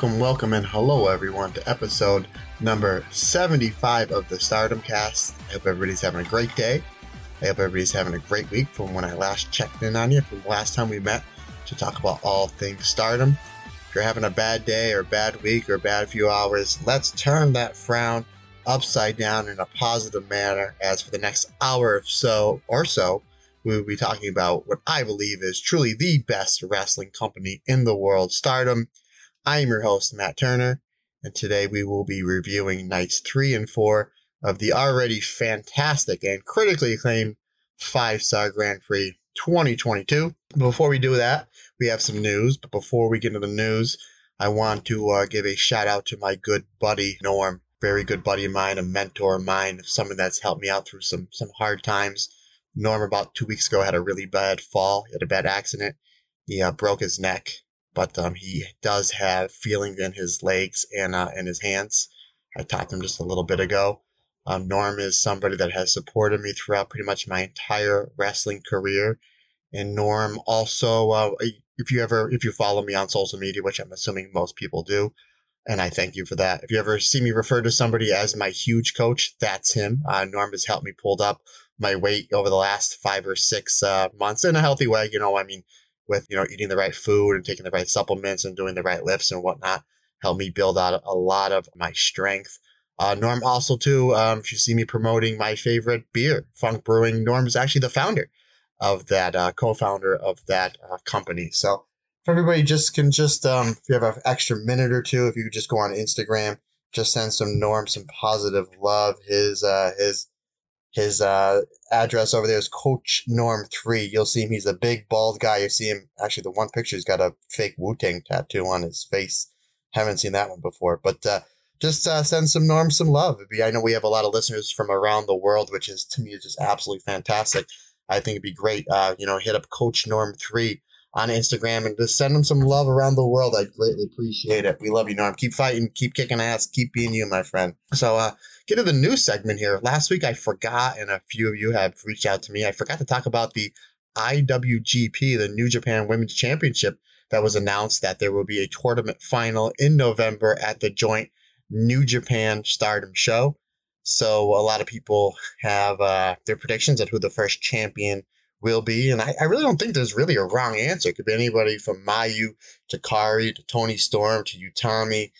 Welcome, welcome, and hello everyone to episode number 75 of the Stardom Cast. I hope everybody's having a great day. I hope everybody's having a great week from when I last checked in on you, from the last time we met to talk about all things Stardom. If you're having a bad day or a bad week or a bad few hours, let's turn that frown upside down in a positive manner. As for the next hour or so, or so, we will be talking about what I believe is truly the best wrestling company in the world, Stardom. I am your host, Matt Turner, and today we will be reviewing nights three and four of the already fantastic and critically acclaimed five star Grand Prix 2022. Before we do that, we have some news, but before we get into the news, I want to uh, give a shout out to my good buddy, Norm. Very good buddy of mine, a mentor of mine, someone that's helped me out through some some hard times. Norm, about two weeks ago, had a really bad fall. He had a bad accident. He uh, broke his neck but um, he does have feeling in his legs and uh, in his hands. I talked to him just a little bit ago. Um, Norm is somebody that has supported me throughout pretty much my entire wrestling career. And Norm also, uh, if you ever, if you follow me on social media, which I'm assuming most people do, and I thank you for that. If you ever see me refer to somebody as my huge coach, that's him. Uh, Norm has helped me pulled up my weight over the last five or six uh, months in a healthy way. You know, I mean, with you know eating the right food and taking the right supplements and doing the right lifts and whatnot helped me build out a lot of my strength. Uh, Norm also too, um, if you see me promoting my favorite beer, Funk Brewing, Norm is actually the founder of that, uh, co-founder of that uh, company. So if everybody just can just, um, if you have an extra minute or two, if you just go on Instagram, just send some Norm some positive love. His uh, his his uh, address over there is Coach Norm Three. You'll see him. He's a big bald guy. You see him. Actually, the one picture he's got a fake Wu Tang tattoo on his face. Haven't seen that one before, but uh, just uh, send some Norm some love. I know we have a lot of listeners from around the world, which is to me is just absolutely fantastic. I think it'd be great. Uh, you know, hit up Coach Norm Three on Instagram and just send them some love around the world. I'd greatly appreciate it. We love you, Norm. Keep fighting, keep kicking ass, keep being you, my friend. So, uh, get to the new segment here. Last week I forgot, and a few of you have reached out to me. I forgot to talk about the IWGP, the New Japan Women's Championship, that was announced that there will be a tournament final in November at the joint New Japan Stardom show. So a lot of people have uh, their predictions at who the first champion will be. And I, I, really don't think there's really a wrong answer. It could be anybody from Mayu to Kairi to Toni Storm to Utami.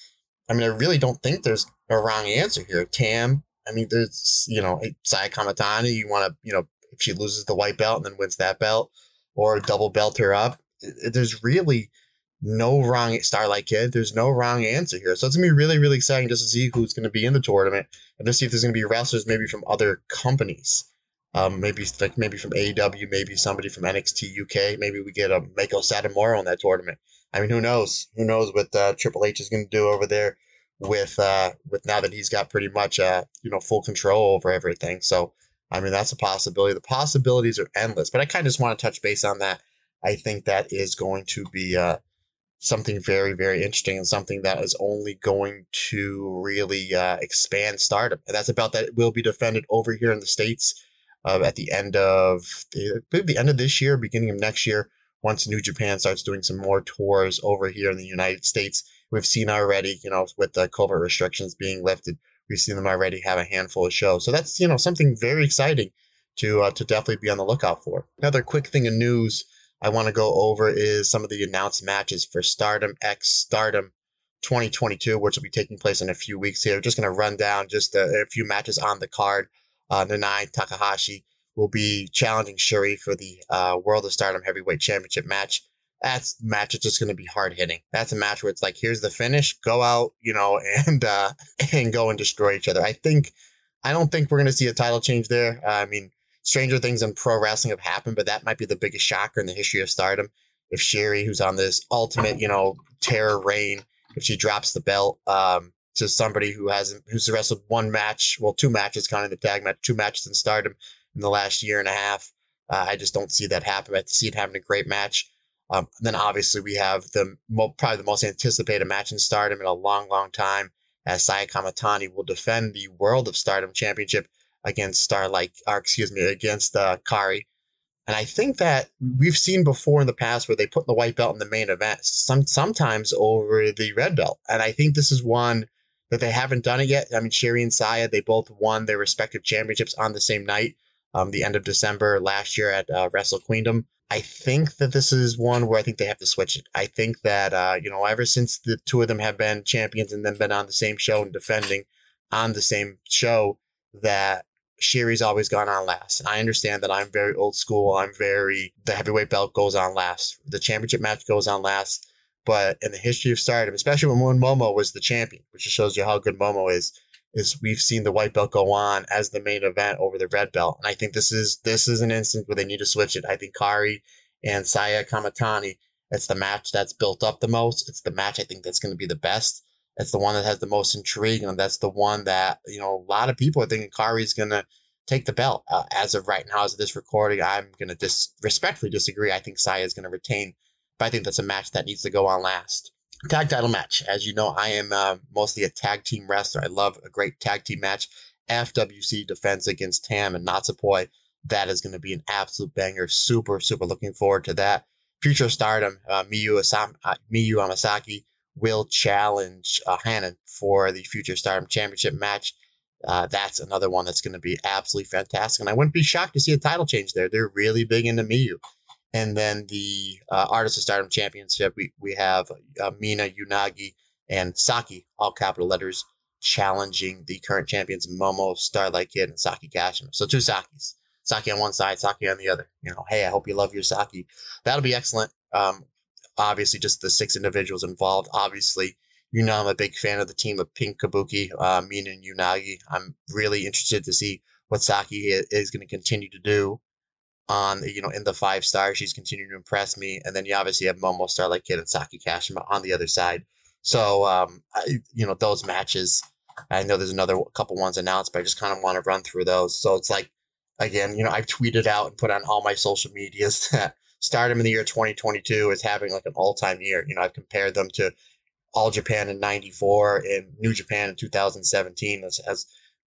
I mean, I really don't think there's a wrong answer here. Tam, I mean, there's, you know, Saya Kamatani, you want to, you know, if she loses the white belt and then wins that belt or double belt her up, there's really no wrong Starlight Kid. There's no wrong answer here. So it's to be really, really exciting just to see who's to be in the tournament and to see if there's to be wrestlers maybe from other companies. Um, maybe like maybe from AEW, maybe somebody from NXT UK. Maybe we get a Meiko Satomura in that tournament. I mean, who knows? Who knows what uh, Triple H is going to do over there with uh, with now that he's got pretty much uh, you know full control over everything. So I mean, that's a possibility. The possibilities are endless. But I kind of just want to touch base on that. I think that is going to be uh, something very, very interesting and something that is only going to really uh, expand stardom. And that's about that. Will be defended over here in the States uh, at the end of the, the end of this year, beginning of next year, once New Japan starts doing some more tours over here in the United States. We've seen already, you know, with the COVID restrictions being lifted, we've seen them already have a handful of shows. So that's, you know, something very exciting to uh, to definitely be on the lookout for. Another quick thing of news I want to go over is some of the announced matches for Stardom X Stardom 2022, which will be taking place in a few weeks here. Just going to run down just a, a, few matches on the card. Uh, Nanae Takahashi will be challenging Syuri for the uh, World of Stardom Heavyweight Championship match. That's match is just going to be hard hitting. That's a match where it's like, here's the finish, go out, you know, and uh, and go and destroy each other. I think, I don't think we're going to see a title change there. I mean, stranger things in pro wrestling have happened, but that might be the biggest shocker in the history of stardom. If Syuri, who's on this ultimate, you know, terror reign, if she drops the belt um, to somebody who hasn't, who's wrestled one match, well, two matches, counting the tag match, two matches in stardom in the last year and a half, uh, I just don't see that happen. I see it having a great match. Um, then obviously we have the mo- probably the most anticipated match in Stardom in a long, long time, as Saya Kamatani will defend the World of Stardom Championship against Starlight, or excuse me, against uh, Kairi. And I think that we've seen before in the past where they put the white belt in the main event, some sometimes over the red belt. And I think this is one that they haven't done it yet. I mean, Syuri and Saya, they both won their respective championships on the same night, um, the end of December last year at uh, Wrestle Queendom. I think that this is one where I think they have to switch it. I think that uh, you know, ever since the two of them have been champions and then been on the same show and defending on the same show, that Syuri's always gone on last. And I understand that I'm very old school. I'm very, the heavyweight belt goes on last. The championship match goes on last. But in the history of Stardom, especially when, Momo was the champion, which just shows you how good Momo is, is we've seen the white belt go on as the main event over the red belt. And I think this is this is an instance where they need to switch it. I think Kairi and Saya Kamatani, it's the match that's built up the most. It's the match I think that's going to be the best. It's the one that has the most intrigue, and that's the one that you know a lot of people are thinking Kairi's gonna take the belt. Uh, as of right now, as of this recording, I'm gonna dis- respectfully disagree. I think Saya is gonna retain, but I think that's a match that needs to go on last. Tag title match. As you know, I am uh, mostly a tag team wrestler. I love a great tag team match. FWC defense against Tam and Natsupoi. That is going to be an absolute banger. Super, super looking forward to that. Future Stardom, uh, Miyu, Asam- uh, Miyu Amasaki will challenge uh, for the Future Stardom Championship match. Uh, that's another one that's going to be absolutely fantastic. And I wouldn't be shocked to see a title change there. They're really big into Miyu. And then the uh, Artist of Stardom Championship, we, we have uh, Mina, Unagi, and Saki, all capital letters, challenging the current champions Momo, Starlight Kid, and Saki Kashima. So two Sakis. Saki on one side, Saki on the other. You know, hey, I hope you love your Saki. That'll be excellent. Um, obviously just the six individuals involved. Obviously, you know I'm a big fan of the team of Pink Kabuki, uh, Mina and Unagi. I'm really interested to see what Saki is going to continue to do on you know in the five stars. She's continuing to impress me, and then you obviously have Momo Starlight Kid and Saki Kashima on the other side. So um, I, you know those matches. I know there's another couple ones announced, but I just kind of want to run through those. So it's like again, you know, I've tweeted out and put on all my social medias that Stardom in the year 2022 is having like an all-time year. You know, I've compared them to All Japan in '94 and New Japan in 2017 as, as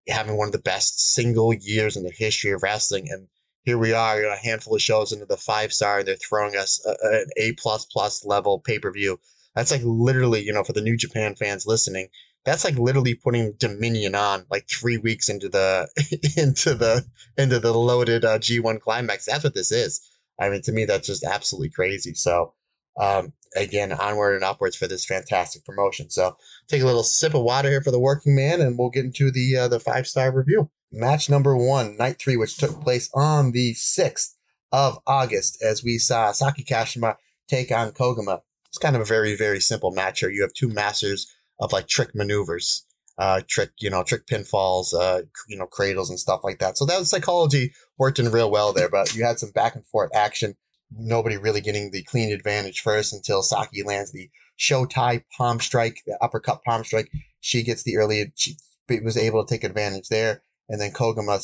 having one of the best single years in the history of wrestling. And here we are, you know, a handful of shows into the five star, and they're throwing us a, an A plus plus level pay per view. That's like literally, you know, for the New Japan fans listening, that's like literally putting Dominion on like three weeks into the into the into the loaded uh, G1 climax. That's what this is. I mean, to me, that's just absolutely crazy. So, um, again, onward and upwards for this fantastic promotion. So, take a little sip of water here for the working man, and we'll get into the uh, the five star review. Match number one, night three, which took place on the sixth of August, as we saw Saki Kashima take on Koguma. It's kind of a very very simple match here. You have two masters of like trick maneuvers uh, trick, you know, trick pinfalls, uh, you know, cradles and stuff like that. So that psychology worked in real well there, but you had some back and forth action. Nobody really getting the clean advantage first until Saki lands the Shotei palm strike, the uppercut palm strike. She gets the early, she was able to take advantage there. And then Koguma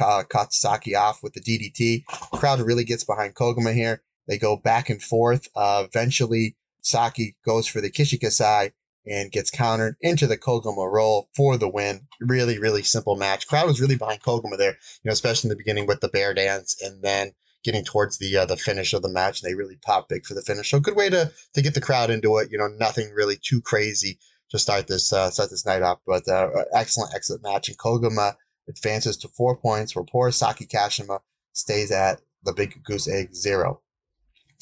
uh, caught Saki off with the DDT. Crowd really gets behind Koguma here. They go back and forth. Uh, eventually, Saki goes for the Kishikasai and gets countered into the Koguma roll for the win. Really, really simple match. Crowd was really behind Koguma there, you know, especially in the beginning with the bear dance and then getting towards the uh, the finish of the match. And They really popped big for the finish. So good way to to get the crowd into it. You know, nothing really too crazy to start this uh, start this night off, but uh, excellent, excellent match. And Koguma advances to four points, where poor Saki Kashima stays at the Big Goose Egg zero.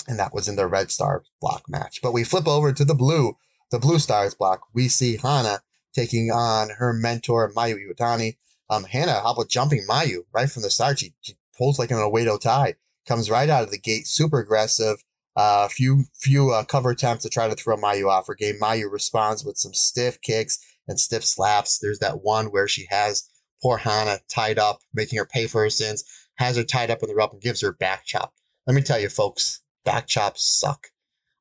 And that was in the Red Star block match. But we flip over to the blue, the Blue Stars block. We see Hana taking on her mentor, Mayu Iwatani. Um, Hana, how about jumping Mayu right from the start? She, she pulls like an Oedo Tai, comes right out of the gate, super aggressive. A uh, few few uh, cover attempts to try to throw Mayu off her game. Mayu responds with some stiff kicks and stiff slaps. There's that one where she has poor Hana tied up, making her pay for her sins, has her tied up in the rope and gives her back chop. Let me tell you, folks, back chops suck.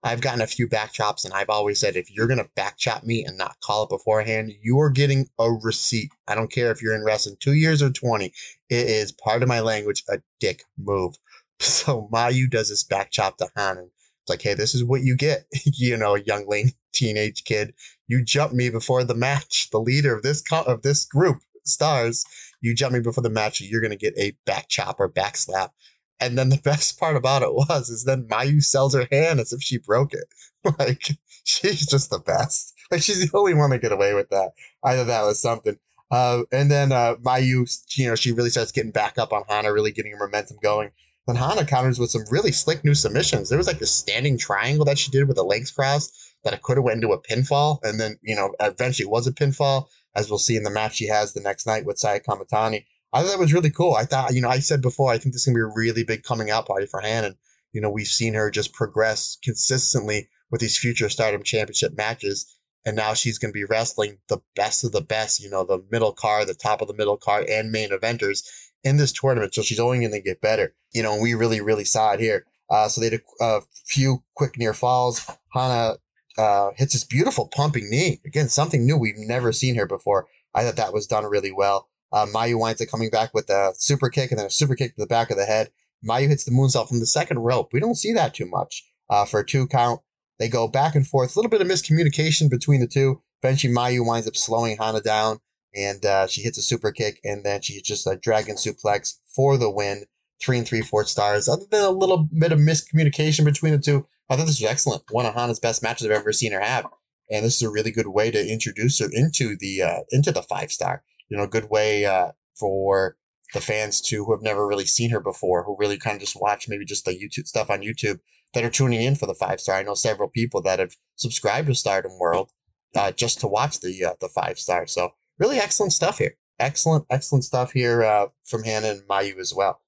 I've gotten a few back chops, and I've always said if you're gonna back chop me and not call it beforehand, you are getting a receipt. I don't care if you're in wrestling two years or twenty. It is part of my language, a dick move. So Mayu does this back chop to Hanan. It's like, hey, this is what you get. you know, youngling, teenage kid. You jump me before the match. The leader of this co- of this group stars. You jump me before the match, you're gonna get a back chop or back slap. And then the best part about it was is then Mayu sells her hand as if she broke it. like she's just the best. Like she's the only one that get away with that. I thought that was something. Uh, and then uh, Mayu, you know, she really starts getting back up on Hana, really getting her momentum going. Then Hana counters with some really slick new submissions. There was like this standing triangle that she did with the legs crossed that it could have went into a pinfall, and then you know eventually it was a pinfall, as we'll see in the match she has the next night with Saya Kamatani. I thought that was really cool. I thought, you know, I said before, I think this is gonna be a really big coming out party for Hanan. You know, we've seen her just progress consistently with these future Stardom Championship matches, and now she's gonna be wrestling the best of the best. You know, the middle card, the top of the middle card, and main eventers in this tournament. So she's only gonna get better. You know, we really, really saw it here. Uh, so they did a few quick near falls. Hana uh, hits this beautiful pumping knee. Again, something new we've never seen here before. I thought that was done really well. Uh, Mayu winds up coming back with a super kick and then a super kick to the back of the head. Mayu hits the moonsault from the second rope. We don't see that too much uh, for a two count. They go back and forth. A little bit of miscommunication between the two. Eventually, Mayu winds up slowing Hana down and uh, she hits a super kick and then she just a dragon suplex for the win. Three and three fourth stars. Other than a little bit of miscommunication between the two, I thought this was excellent. One of Hana's best matches I've ever seen her have, and this is a really good way to introduce her into the uh, into the five star. You know, good way uh, for the fans too who have never really seen her before, who really kind of just watch maybe just the YouTube stuff on YouTube that are tuning in for the five star. I know several people that have subscribed to Stardom World uh, just to watch the uh, the five star. So really excellent stuff here. Excellent, excellent stuff here uh, from Hana and Mayu as well.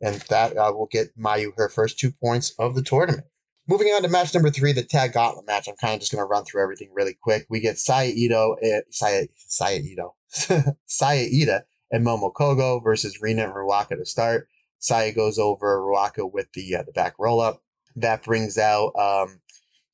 And that uh, will get Mayu her first two points of the tournament. Moving on to match number three, the tag gauntlet match. I'm kind of just going to run through everything really quick. We get Saya Ito, uh, Saya, Saya Ito, Iida and Momo Kohgo versus Rina and Ruaka to start. Saya goes over Ruaka with the uh, the back roll up. That brings out um,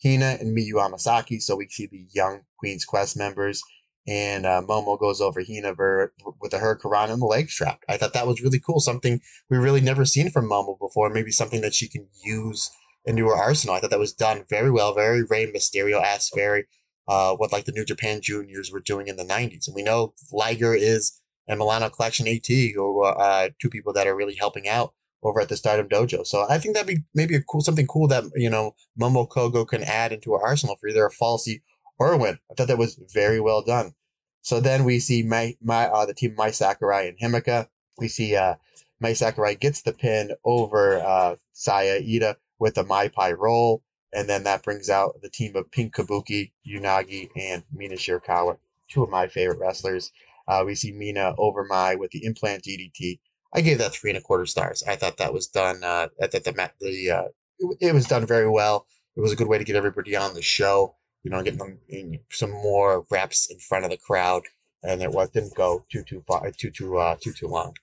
Hina and Miyu Amasaki. So we see the young Queen's Quest members. And uh, Momo goes over Hina ver- with the Hurricane and the leg strap. I thought that was really cool. Something we really never seen from Momo before. Maybe something that she can use into her arsenal. I thought that was done very well, very Rey Mysterio esque, very uh, what like the New Japan Juniors were doing in the '90s. And we know Liger is and Milano Collection AT, who are uh, two people that are really helping out over at the Stardom Dojo. So I think that'd be maybe a cool something cool that you know Momo Kohgo can add into our arsenal for either a falsy or a win. I thought that was very well done. So then we see my my uh, the team Mai Sakurai and Himeka. We see uh, Mai Sakurai gets the pin over uh, Saya Iida with a Mai Pai roll. And then that brings out the team of Pink Kabuki, Unagi, and Mina Shirakawa, two of my favorite wrestlers. Uh, we see Mina over Mai with the implant DDT. I gave that three and a quarter stars. I thought that was done. Uh, that the the, the uh, it, it, was done very well. It was a good way to get everybody on the show. You know, getting them in some more reps in front of the crowd, and it was didn't go too too far, too too uh, too too long.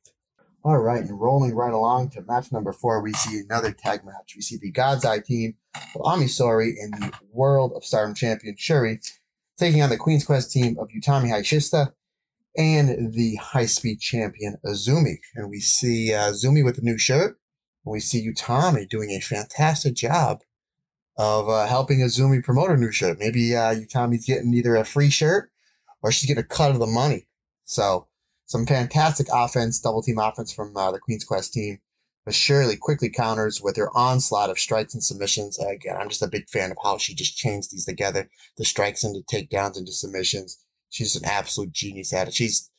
All right, and rolling right along to match number four, we see another tag match. We see the God's Eye team of Ami Sourei and the World of Stardom champion Syuri taking on the Queen's Quest team of Utami Hayashishita and the High Speed champion Azumi. And we see uh, Azumi with a new shirt, and we see Utami doing a fantastic job of uh, helping Azumi promote her new shirt. Maybe uh, Utami's getting either a free shirt or she's getting a cut of the money. So some fantastic offense, double team offense from uh, the Queen's Quest team. But Syuri quickly counters with her onslaught of strikes and submissions. Again, I'm just a big fan of how she just chains these together, the strikes into takedowns into submissions. She's an absolute genius at it. She's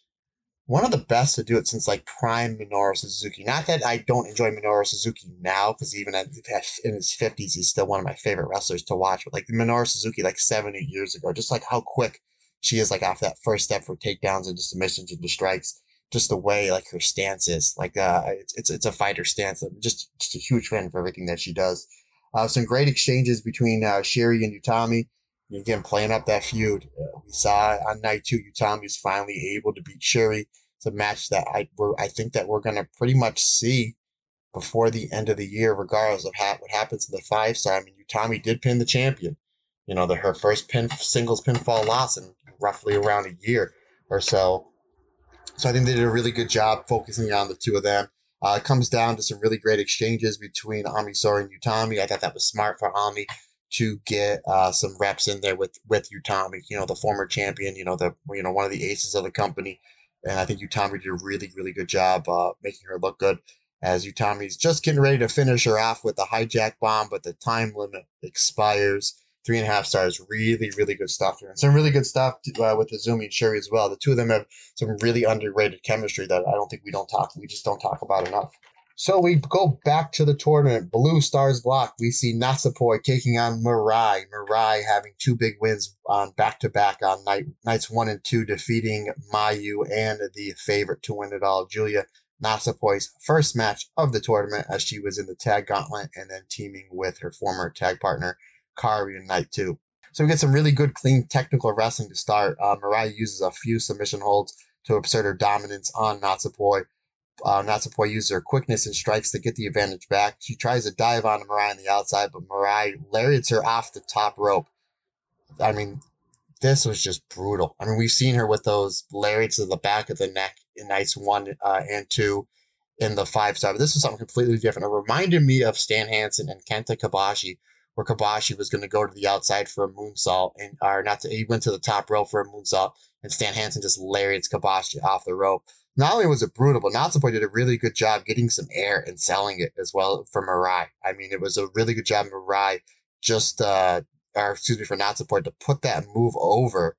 one of the best to do it since like prime Minoru Suzuki. Not that I don't enjoy Minoru Suzuki now, because even in his fifties, he's still one of my favorite wrestlers to watch. But like Minoru Suzuki, like seven, eight years ago, just like how quick she is, like off that first step for takedowns and submissions into strikes. Just the way like her stance is, like uh, it's it's, it's a fighter stance. I'm just just a huge fan for everything that she does. Uh, some great exchanges between uh, Syuri and Utami. Again, playing up that feud. Uh, we saw on night two, Utami was finally able to beat Syuri. It's a match that I I think that we're gonna pretty much see before the end of the year, regardless of ha- what happens in the five star. I mean, Utami did pin the champion. You know, the, her first pin singles pinfall loss in roughly around a year or so. So I think they did a really good job focusing on the two of them. Uh, it comes down to some really great exchanges between Ami Sourei and Utami. I thought that was smart for Ami to get uh, some reps in there with with Utami, you know, the former champion, you know, the you know one of the aces of the company, and I think Utami did a really really good job uh, making her look good. As Utami's just getting ready to finish her off with the hijack bomb, but the time limit expires. Three and a half stars, really really good stuff here, and some really good stuff to, uh, with Azumi and Syuri as well. The two of them have some really underrated chemistry that I don't think we don't talk we just don't talk about enough. So we go back to the tournament. Blue Stars block. We see Natsupoi taking on Mirai. Mirai having two big wins on back to back on night nights one and two, defeating Mayu and the favorite to win it all, Julia Natsupoi's first match of the tournament as she was in the tag gauntlet and then teaming with her former tag partner Kairi in night two. So we get some really good, clean technical wrestling to start. Uh, Mirai uses a few submission holds to assert her dominance on Natsupoi. Uh, Natsupoi uses her quickness and strikes to get the advantage back. She tries to dive on Mirai on the outside, but Mirai lariats her off the top rope. I mean, this was just brutal. I mean, we've seen her with those lariats to the back of the neck in nights one uh, and two in the five star. But this was something completely different. It reminded me of Stan Hansen and Kenta Kobashi, where Kobashi was going to go to the outside for a moonsault, and or not to, he went to the top rope for a moonsault, and Stan Hansen just lariats Kobashi off the rope not only was it brutal, but Natsupoi did a really good job getting some air and selling it as well for Mirai. I mean, it was a really good job, Mirai, just, uh, or excuse me, for Natsupoi to put that move over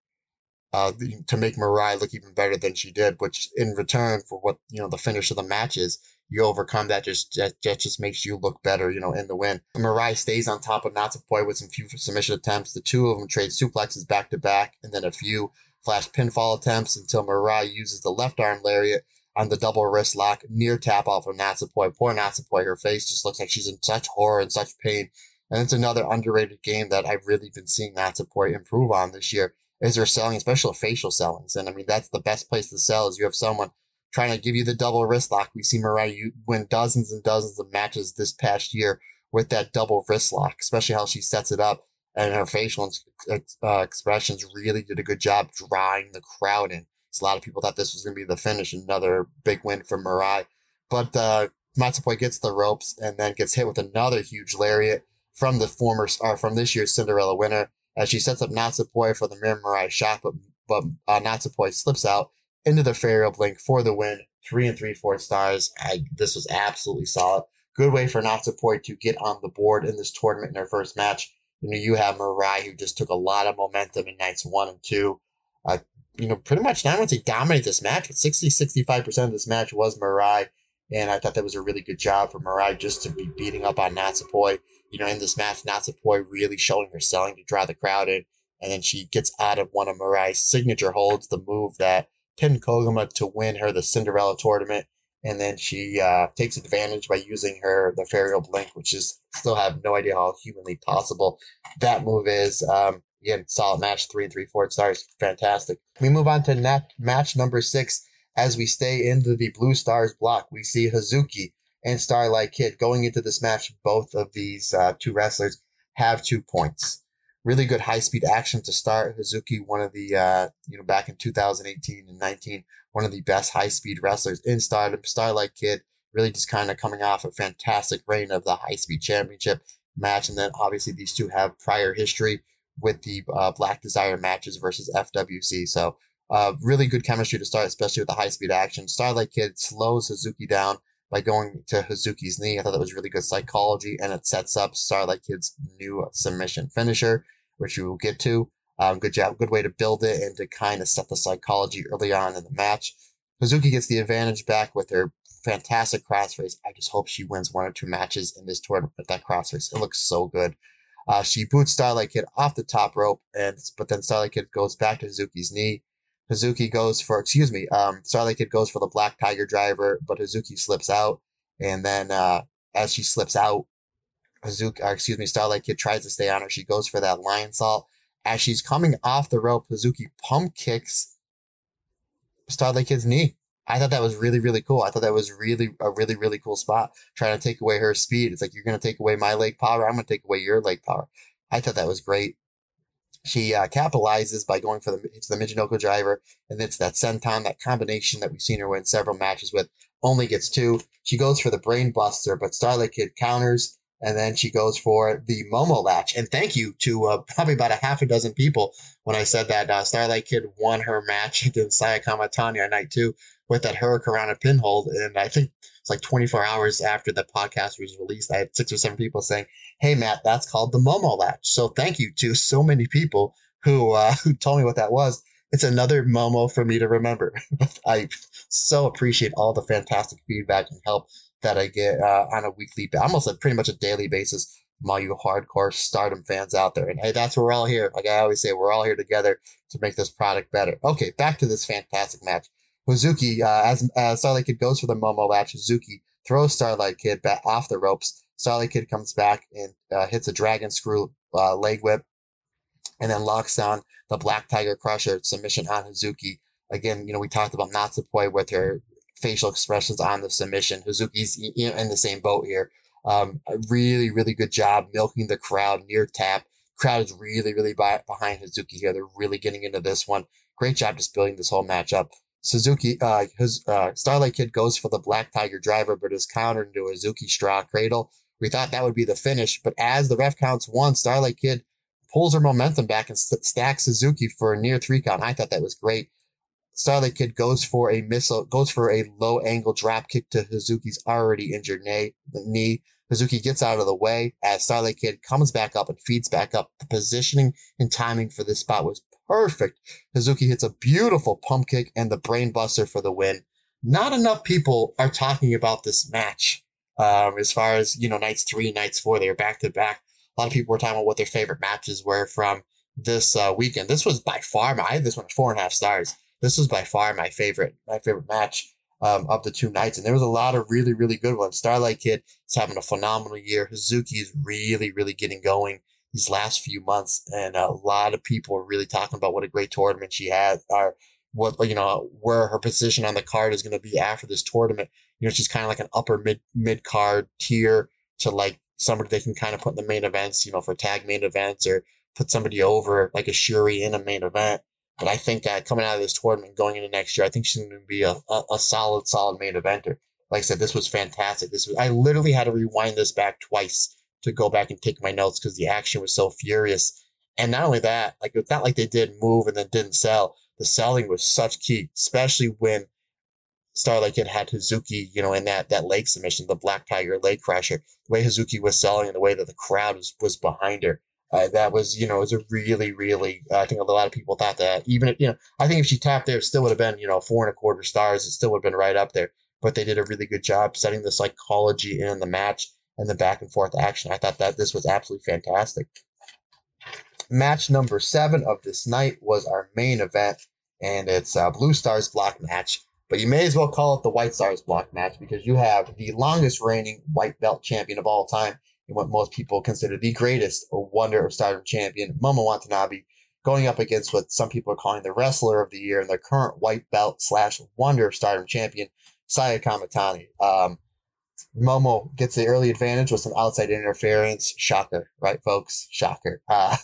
uh, to make Mirai look even better than she did, which in return for what, you know, the finish of the match is, you overcome that just that, that just makes you look better, you know, in the win. Mirai stays on top of Natsupoi with some few submission attempts. The two of them trade suplexes back to back, and then a few flash pinfall attempts until Mirai uses the left arm lariat on the double wrist lock near tap off of Natsupoi. Poor Natsupoi, her face just looks like she's in such horror and such pain. And it's another underrated game that I've really been seeing Natsupoi improve on this year is her selling, especially facial sellings. And I mean, that's the best place to sell is you have someone trying to give you the double wrist lock. We see Mirai win dozens and dozens of matches this past year with that double wrist lock, especially how she sets it up and her facial uh, expressions really did a good job drawing the crowd in. So a lot of people thought this was going to be the finish, another big win for Mirai. But uh, Natsupoi gets the ropes and then gets hit with another huge lariat from the former, or from this year's Cinderella winner, as she sets up Natsupoi for the Mir Mirai shot, but but uh, Natsupoi slips out into the Fatal Link for the win. Three and three fourth stars. I, this was absolutely solid. Good way for Natsupoi to get on the board in this tournament in her first match. You know, you have Mirai who just took a lot of momentum in nights one and two. Uh, you know, pretty much I would this match, but 60, 65% of this match was Mirai. And I thought that was a really good job for Mirai just to be beating up on Natsupoi. You know, in this match, Natsupoi really showing her selling to draw the crowd in. And then she gets out of one of Mirai's signature holds, the move that pinned Koguma to win her the Cinderella tournament and then she uh, takes advantage by using her the Fatal Blink, which is still have no idea how humanly possible that move is. Um, again, solid match, three and three fourth stars, fantastic. We move on to nat- match number six. As we stay into the Blue Stars block, we see Hazuki and Starlight Kid going into this match. Both of these uh, two wrestlers have two points. Really good high speed action to start. Hazuki, one of the uh, you know back in 2018 and 19, one of the best high speed wrestlers in Stardom. Starlight Kid really just kind of coming off a fantastic reign of the high speed championship. match. And then obviously these two have prior history with the uh, Black Desire matches versus FWC. So uh, really good chemistry to start, especially with the high speed action. Starlight Kid slows Hazuki down by going to Hazuki's knee. I thought that was really good psychology, and it sets up Starlight Kid's new submission finisher, which we will get to. Um, good job, good way to build it and to kind of set the psychology early on in the match. Hazuki gets the advantage back with her fantastic crossface. I just hope she wins one or two matches in this tournament with that crossface. It looks so good. Uh, she boots Starlight Kid off the top rope, and but then Starlight Kid goes back to Hazuki's knee. Hazuki goes for, excuse me, um, Starlight Kid goes for the Black Tiger driver, but Hazuki slips out. And then uh, as she slips out, Hazuki, or excuse me, Starlight Kid tries to stay on her. She goes for that lionsault. As she's coming off the rope, Hazuki pump kicks Starlight Kid's knee. I thought that was really, really cool. I thought that was really a really, really cool spot. Trying to take away her speed. It's like you're gonna take away my leg power. I'm gonna take away your leg power. I thought that was great. She uh, capitalizes by going for the it's the Michinoku driver, and it's that senton, that combination that we've seen her win several matches with. Only gets two. She goes for the brain buster, but Starlight Kid counters, and then she goes for the Momo latch. And thank you to uh, probably about a half a dozen people when I said that uh, Starlight Kid won her match against Saya Kamatani on night two with that Hurricanrana pinhold. And I think it's like 24 hours after the podcast was released, I had six or seven people saying, Hey, Matt, that's called the Momo latch. So thank you to so many people who, uh, who told me what that was. It's another Momo for me to remember. I so appreciate all the fantastic feedback and help that I get uh, on a weekly, almost a pretty much a daily basis all you hardcore stardom fans out there. And hey, that's where we're all here. Like I always say, we're all here together to make this product better. Okay, back to this fantastic match. Hazuki, uh, as, as Starlight Kid goes for the Momo latch, Hazuki throws Starlight Kid back off the ropes. Starlight Kid comes back and uh, hits a dragon screw uh, leg whip and then locks down the Black Tiger Crusher submission on Hazuki. Again, you know, we talked about Natsupoi with her facial expressions on the submission. Hazuki's in the same boat here. Um, really, really good job milking the crowd near tap. Crowd is really, really by, behind Hazuki here. They're really getting into this one. Great job just building this whole matchup. Hazuki, uh, his, uh, Starlight Kid goes for the Black Tiger driver, but is countered into a Hazuki straw cradle. We thought that would be the finish, but as the ref counts one, Starlight Kid pulls her momentum back and st- stacks Hazuki for a near three count. I thought that was great. Starlight Kid goes for a missile, goes for a low angle drop kick to Hazuki's already injured knee. Hazuki gets out of the way as Starlight Kid comes back up and feeds back up. The positioning and timing for this spot was perfect. Hazuki hits a beautiful pump kick and the brain buster for the win. Not enough people are talking about this match. Um, as far as, you know, nights three, nights four, they were back to back. A lot of people were talking about what their favorite matches were from this uh, weekend. This was by far my, this one four and a half stars this was by far my favorite, my favorite match um, of the two nights. And there was a lot of really, really good ones. Starlight Kid is having a phenomenal year. Hazuki is really, really getting going these last few months. And a lot of people are really talking about what a great tournament she had, or what, you know, where her position on the card is going to be after this tournament. You know, she's kind of like an upper mid, mid card tier to like somebody they can kind of put in the main events, you know, for tag main events or put somebody over like a Syuri in a main event. But I think coming out of this tournament, going into next year, I think she's going to be a, a, a, solid, solid main eventer. Like I said, this was fantastic. This was I literally had to rewind this back twice to go back and take my notes because the action was so furious. And not only that, like it's not like they did move and then didn't sell. The selling was such key, especially when Starlight Kid had Hazuki, you know, in that that leg submission, the Black Tiger leg crusher. The way Hazuki was selling and the way that the crowd was, was behind her uh, that was, you know, it was a really, really. I think a lot of people thought that even, if, you know, I think if she tapped there, it still would have been, you know, four and a quarter stars. It still would have been right up there. But they did a really good job setting the psychology in the match and the back and forth action. I thought that this was absolutely fantastic. Match number seven of this night was our main event, and it's a Blue Stars block match. But you may as well call it the White Stars block match because you have the longest reigning white belt champion of all time what most people consider the greatest wonder of stardom champion, Momo Watanabe, going up against what some people are calling the wrestler of the year and the current white belt slash wonder of stardom champion, Saya Kamatani. Um, Momo gets the early advantage with some outside interference. Shocker, right, folks? Shocker. Uh,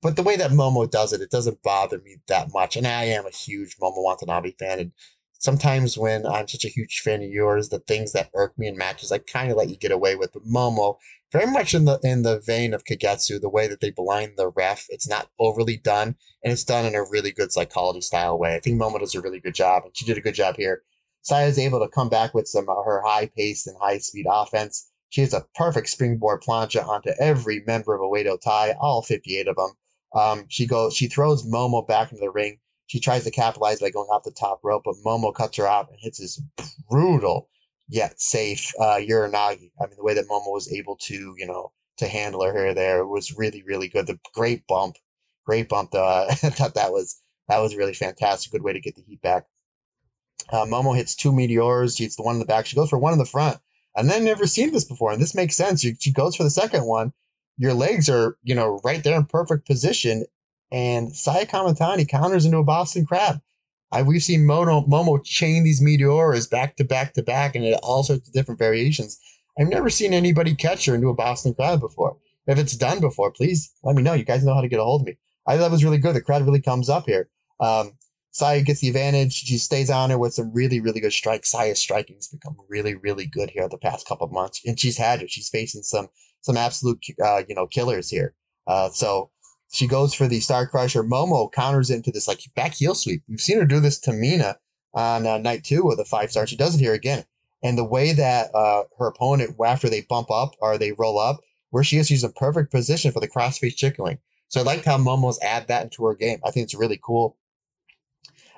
but the way that Momo does it, it doesn't bother me that much. And I am a huge Momo Watanabe fan. And sometimes when I'm such a huge fan of yours, the things that irk me in matches, I kind of let you get away with. But Momo, very much in the in the vein of Kagetsu, the way that they blind the ref, it's not overly done, and it's done in a really good psychology style way. I think Momo does a really good job, and she did a good job here. Saya is able to come back with some uh, her high pace and high speed offense. She has a perfect springboard plancha onto every member of Oedo Tai, all 58 of them. Um, she goes, she throws Momo back into the ring. She tries to capitalize by going off the top rope, but Momo cuts her off and hits this brutal yet safe uh, Uranage. I mean, the way that Momo was able to, you know, to handle her here there was really, really good. The great bump, great bump. Though I thought that was that was really fantastic. Good way to get the heat back. Uh, Momo hits two meteors. She hits the one in the back. She goes for one in the front. And I've never seen this before, and this makes sense. She goes for the second one. Your legs are, you know, right there in perfect position, and Saya Kamatani counters into a Boston Crab. I, we've seen Mono, Momo chain these meteors back to back to back, and all sorts of different variations. I've never seen anybody catch her into a Boston Crab before. If it's done before, please let me know. You guys know how to get a hold of me. I thought it was really good. The crowd really comes up here. Um, Saya gets the advantage. She stays on her with some really, really good strikes. Saya's striking has become really, really good here the past couple of months, and she's had it. She's facing some some absolute uh, you know killers here. Uh, so she goes for the Star Crusher. Momo counters into this like back heel sweep. We've seen her do this to Mina on uh, night two with a five star. She does it here again. And the way that uh, her opponent, after they bump up or they roll up, where she is, she's in perfect position for the crossface chicken wing. So I like how Momo's add that into her game. I think it's really cool.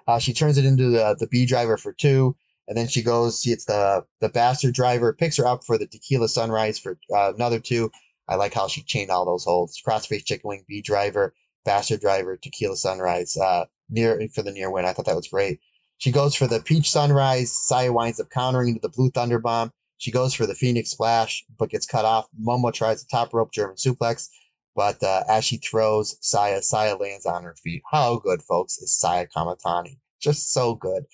Uh, she turns it into the, the B driver for two, and then she goes. She hits the the bastard driver, picks her up for the tequila sunrise for uh, another two. I like how she chained all those holds. Crossface chicken wing, B driver, bastard driver, tequila sunrise, uh, near for the near win. I thought that was great. She goes for the peach sunrise. Saya winds up countering into the blue thunder bomb. She goes for the phoenix splash, but gets cut off. Momo tries the top rope German suplex. But uh, as she throws Saya, Saya lands on her feet. How good, folks, is Saya Kamatani? Just so good.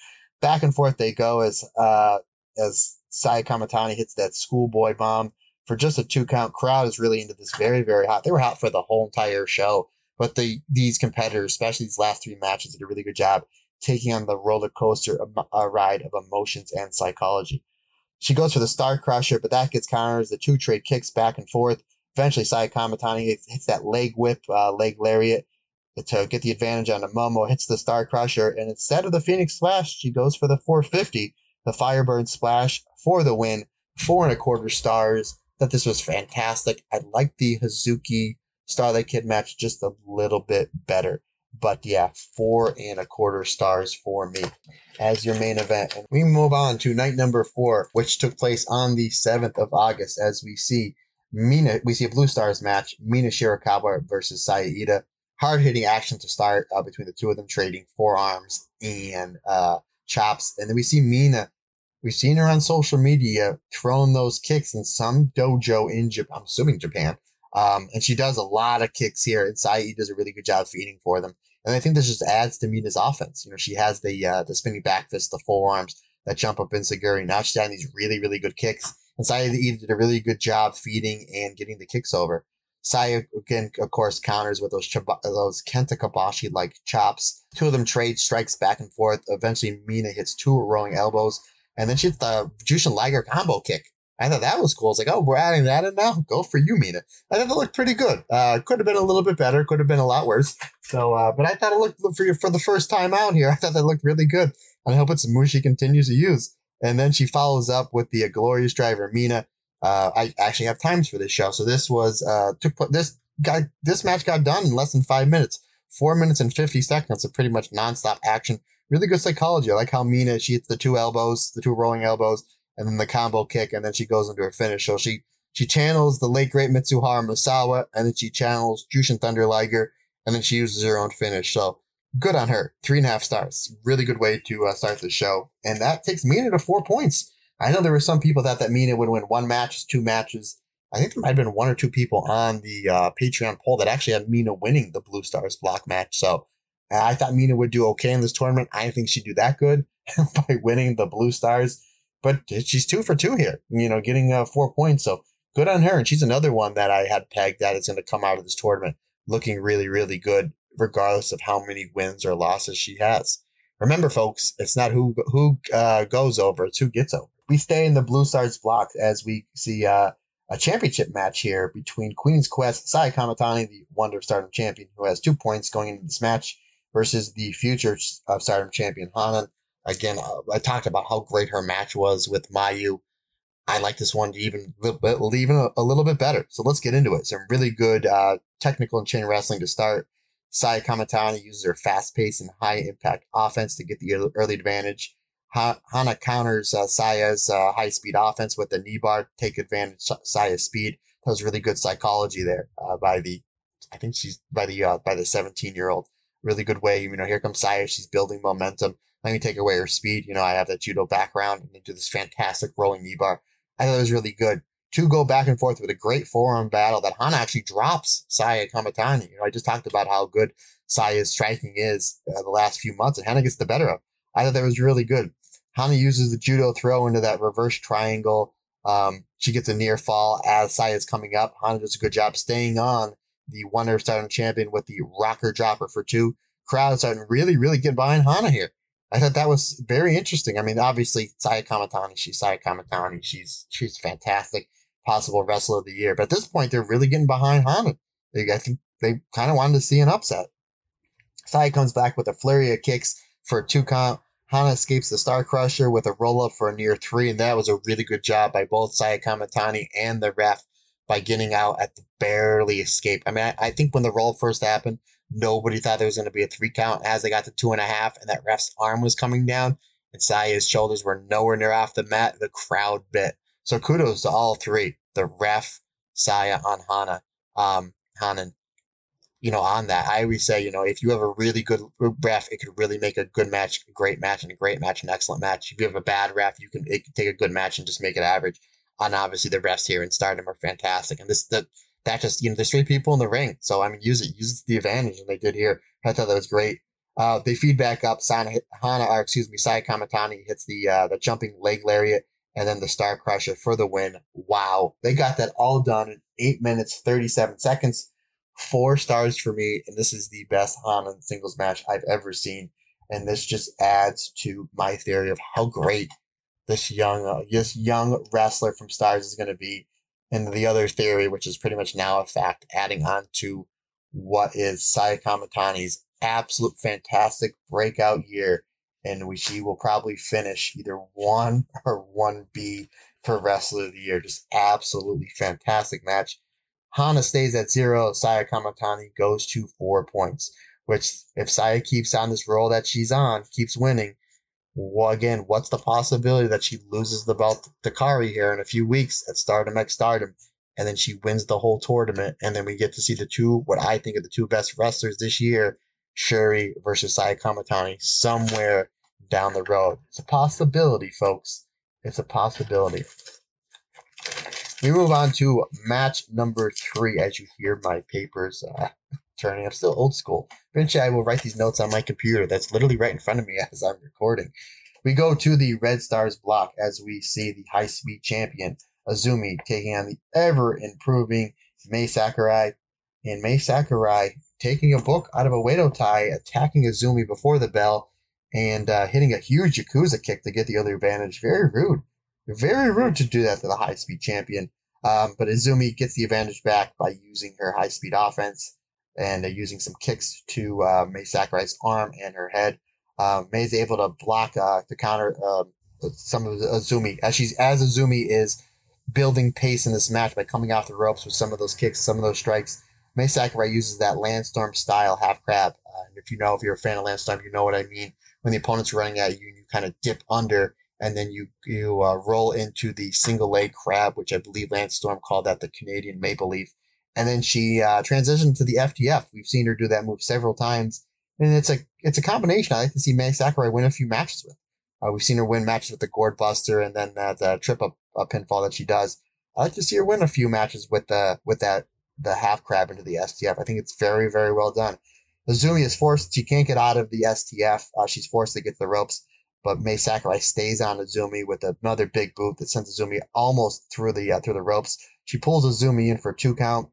Back and forth they go as uh, as Saya Kamatani hits that schoolboy bomb for just a two count. Crowd is really into this. Very very hot. They were hot for the whole entire show. But the these competitors, especially these last three matches, did a really good job taking on the roller coaster uh, ride of emotions and psychology. She goes for the Star Crusher, but that gets counters. The two trade kicks back and forth. Eventually, Saya Kamatani hits, that leg whip, uh, leg lariat to get the advantage on the Momo, hits the Star Crusher, and instead of the Phoenix Splash, she goes for the 450, the Firebird Splash for the win, four and a quarter stars. That this was fantastic. I like the Hazuki Starlight Kid match just a little bit better. But yeah, four and a quarter stars for me as your main event. And we move on to night number four, which took place on the 7th of August, as we see Mina, we see a Blue Stars match, Mina Shirakawa versus Saya Hard hitting action to start uh, between the two of them, trading forearms and uh, chops. And then we see Mina. We've seen her on social media throwing those kicks in some dojo in Japan, I'm assuming Japan. Um, and she does a lot of kicks here, and Saya does a really good job feeding for them. And I think this just adds to Mina's offense. You know, she has the uh, the spinning back fist, the forearms that jump up enzuigiri. Now she's having these really, really good kicks and Saya did a really good job feeding and getting the kicks over. Saya again, of course, counters with those those Kenta Kobashi like chops. Two of them trade strikes back and forth. Eventually, Mina hits two rowing elbows, and then she hits the Jushin Liger combo kick. I thought that was cool. It's like, oh, we're adding that in now. Go for you, Mina. I thought it looked pretty good. Uh, could have been a little bit better. Could have been a lot worse. So, uh, but I thought it looked for for the first time out here. I thought that looked really good, and I hope it's a move she continues to use. And then she follows up with the glorious driver Mina. Uh, I actually have times for this show, so this was uh, took this guy this match got done in less than five minutes, four minutes and fifty seconds of pretty much nonstop action. Really good psychology. I like how Mina she hits the two elbows, the two rolling elbows, and then the combo kick, and then she goes into her finish. So she she channels the late great Mitsuharu Misawa, and then she channels Jushin Thunder Liger, and then she uses her own finish. So good on her. Three and a half stars. Really good way to uh, start the show. And that takes Mina to four points. I know there were some people that that Mina would win one match, two matches. I think there might have been one or two people on the uh, Patreon poll that actually had Mina winning the Blue Stars block match. So I thought Mina would do okay in this tournament. I think she'd do that good by winning the Blue Stars. But she's two for two here, you know, getting uh, four points. So good on her. And she's another one that I had pegged that is going to come out of this tournament looking really, really good regardless of how many wins or losses she has. Remember, folks, it's not who who uh, goes over, it's who gets over. We stay in the Blue Stars block as we see uh, a championship match here between Queen's Quest, Saya Kamatani, the Wonder Stardom champion, who has two points going into this match, versus the future of Stardom champion Hanan. Again, uh, I talked about how great her match was with Mayu. I like this one even even a, a, little bit better. So let's get into it. Some really good uh, technical and chain wrestling to start. Saya Kamatani uses her fast pace and high impact offense to get the early advantage. Ha- Hana counters uh, Saya's uh, high speed offense with the knee bar, take advantage of Saya's speed. That was really good psychology there uh, by the, I think she's by the uh, by the 17 year old. Really good way. You know, here comes Saya. She's building momentum. Let me take away her speed. You know, I have that judo background and do this fantastic rolling knee bar. I thought it was really good. To go back and forth with a great forearm battle that Hana actually drops Saya Kamatani. You know, I just talked about how good Saya's striking is uh, the last few months, and Hana gets the better of. I thought that was really good. Hana uses the judo throw into that reverse triangle. Um, she gets a near fall as Saya's coming up. Hana does a good job staying on the Wonder Stardom champion with the rocker dropper for two. Crowd starting really, really get behind Hana here. I thought that was very interesting. I mean, obviously, Saya Kamatani, she's Saya Kamatani. She's she's fantastic, possible wrestler of the year. But at this point, they're really getting behind Hana. They, I think they kind of wanted to see an upset. Saya comes back with a flurry of kicks for two count. Hana escapes the Star Crusher with a roll up for a near three, and that was a really good job by both Saya Kamatani and the ref by getting out at the barely escape. I mean, I, I think when the roll first happened, nobody thought there was going to be a three count as they got to two and a half, and that ref's arm was coming down, and Saya's shoulders were nowhere near off the mat. The crowd bit. So kudos to all three the ref, Saya, on Hana, um, Hanan, you know, on that. I always say, you know, if you have a really good ref, it could really make a good match, a great match, and a great match, an excellent match. If you have a bad ref, you can it can take a good match and just make it average. And obviously, the refs here in Stardom are fantastic, and this the that just you know there's three people in the ring, so I mean, use it, use the advantage, and they did here. I thought that was great. Uh, they feed back up. Sana Hana, or excuse me, Saya Kamatani hits the uh, the jumping leg lariat, and then the Star Crusher for the win. Wow, they got that all done in eight minutes thirty seven seconds four stars for me, and this is the best Hana singles match I've ever seen. And this just adds to my theory of how great this young, uh, this young wrestler from Stars is going to be. And the other theory, which is pretty much now a fact, adding on to what is Saya Kamatani's absolute fantastic breakout year. And we she will probably finish either one or one B for wrestler of the year. Just absolutely fantastic match. Hana stays at zero. Saya Kamatani goes to four points, which if Saya keeps on this roll that she's on, keeps winning, well, again, what's the possibility that she loses the belt to Kairi here in a few weeks at Stardom X Stardom, and then she wins the whole tournament, and then we get to see the two, what I think are the two best wrestlers this year, Syuri versus Saya Kamatani, somewhere down the road. It's a possibility, folks. It's a possibility. We move on to match number three. As you hear my papers uh, turning, I'm still old school. Eventually, I will write these notes on my computer. That's literally right in front of me as I'm recording. We go to the Red Stars block as we see the high speed champion Azumi taking on the ever improving Mai Sakurai. And Mai Sakurai taking a book out of a Oedo Tai, attacking Azumi before the bell, and uh, hitting a huge Yakuza kick to get the other advantage. Very rude. Very rude to do that to the high speed champion. Um, but Azumi gets the advantage back by using her high speed offense and uh, using some kicks to uh, Mai Sakurai's arm and her head. Uh, Mai's able to block uh, to counter uh, some of Azumi as she's as Azumi is building pace in this match by coming off the ropes with some of those kicks, some of those strikes. Mai Sakurai uses that Lance Storm style half crab. And if you know, if you're a fan of Lance Storm, you know what I mean. When the opponent's running at you, and you kind of dip under and then you you uh, roll into the single leg crab, which I believe Lance Storm called that the Canadian maple leaf. And then she uh, transitioned to the STF. We've seen her do that move several times, and it's a it's a combination. I like to see Mai Sakurai win a few matches with. Uh, we've seen her win matches with the Gourd Buster and then that uh, trip up a pinfall that she does. I like to see her win a few matches with the with that the half crab into the STF. I think it's very very well done. Azumi is forced; she can't get out of the STF. Uh, she's forced to get the ropes but Mai Sakurai stays on Azumi with another big boot that sends Azumi almost through the uh, through the ropes. She pulls Azumi in for a two count.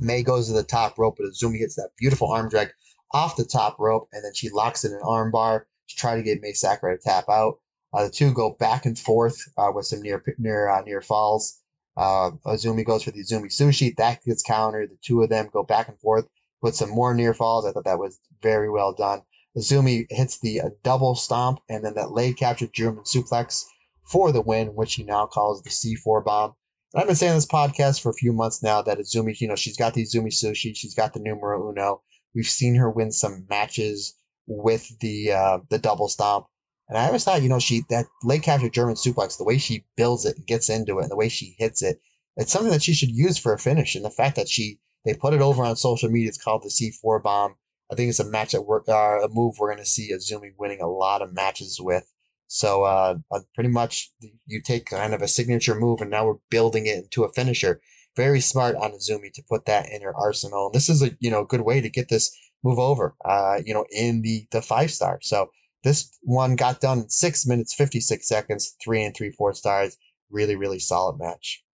Mai goes to the top rope, but Azumi hits that beautiful arm drag off the top rope, and then she locks in an armbar. to try to get Mai Sakurai to tap out. Uh, the two go back and forth uh, with some near near uh, near falls. Uh, Azumi goes for the Azumi sushi. That gets countered. The two of them go back and forth with some more near falls. I thought that was very well done. Azumi hits the uh, double stomp and then that leg capture German suplex for the win, which he now calls the C4 bomb. And I've been saying this podcast for a few months now that Azumi, you know, she's got the Azumi sushi, she's got the numero uno. We've seen her win some matches with the uh, the double stomp. And I always thought, you know, she that leg capture German suplex, the way she builds it and gets into it, and the way she hits it, it's something that she should use for a finish. And the fact that she they put it over on social media, it's called the C4 bomb. I think it's a match that work, uh, a move we're going to see Azumi winning a lot of matches with. So uh, uh, pretty much you take kind of a signature move, and now we're building it into a finisher. Very smart on Azumi to put that in her arsenal. And this is a you know good way to get this move over. Uh, you know in the the five star. So this one got done in six minutes, 56 seconds, three and three four stars. Really, really solid match.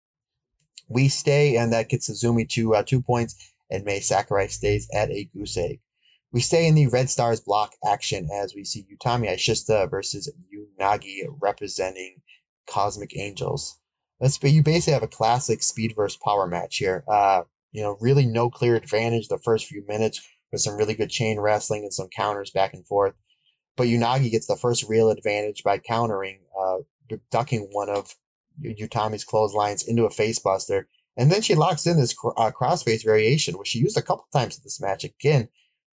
We stay, and that gets Azumi to uh, two points, and Mai Sakurai stays at a goose egg. We stay in the Red Stars block action as we see Utami Hayashishita versus Unagi representing Cosmic Angels. Let's be, you basically have a classic speed versus power match here. Uh, you know, really no clear advantage the first few minutes with some really good chain wrestling and some counters back and forth. But Unagi gets the first real advantage by countering, uh, ducking one of Utami's clotheslines into a facebuster. And then she locks in this uh, crossface variation, which she used a couple times in this match. Again,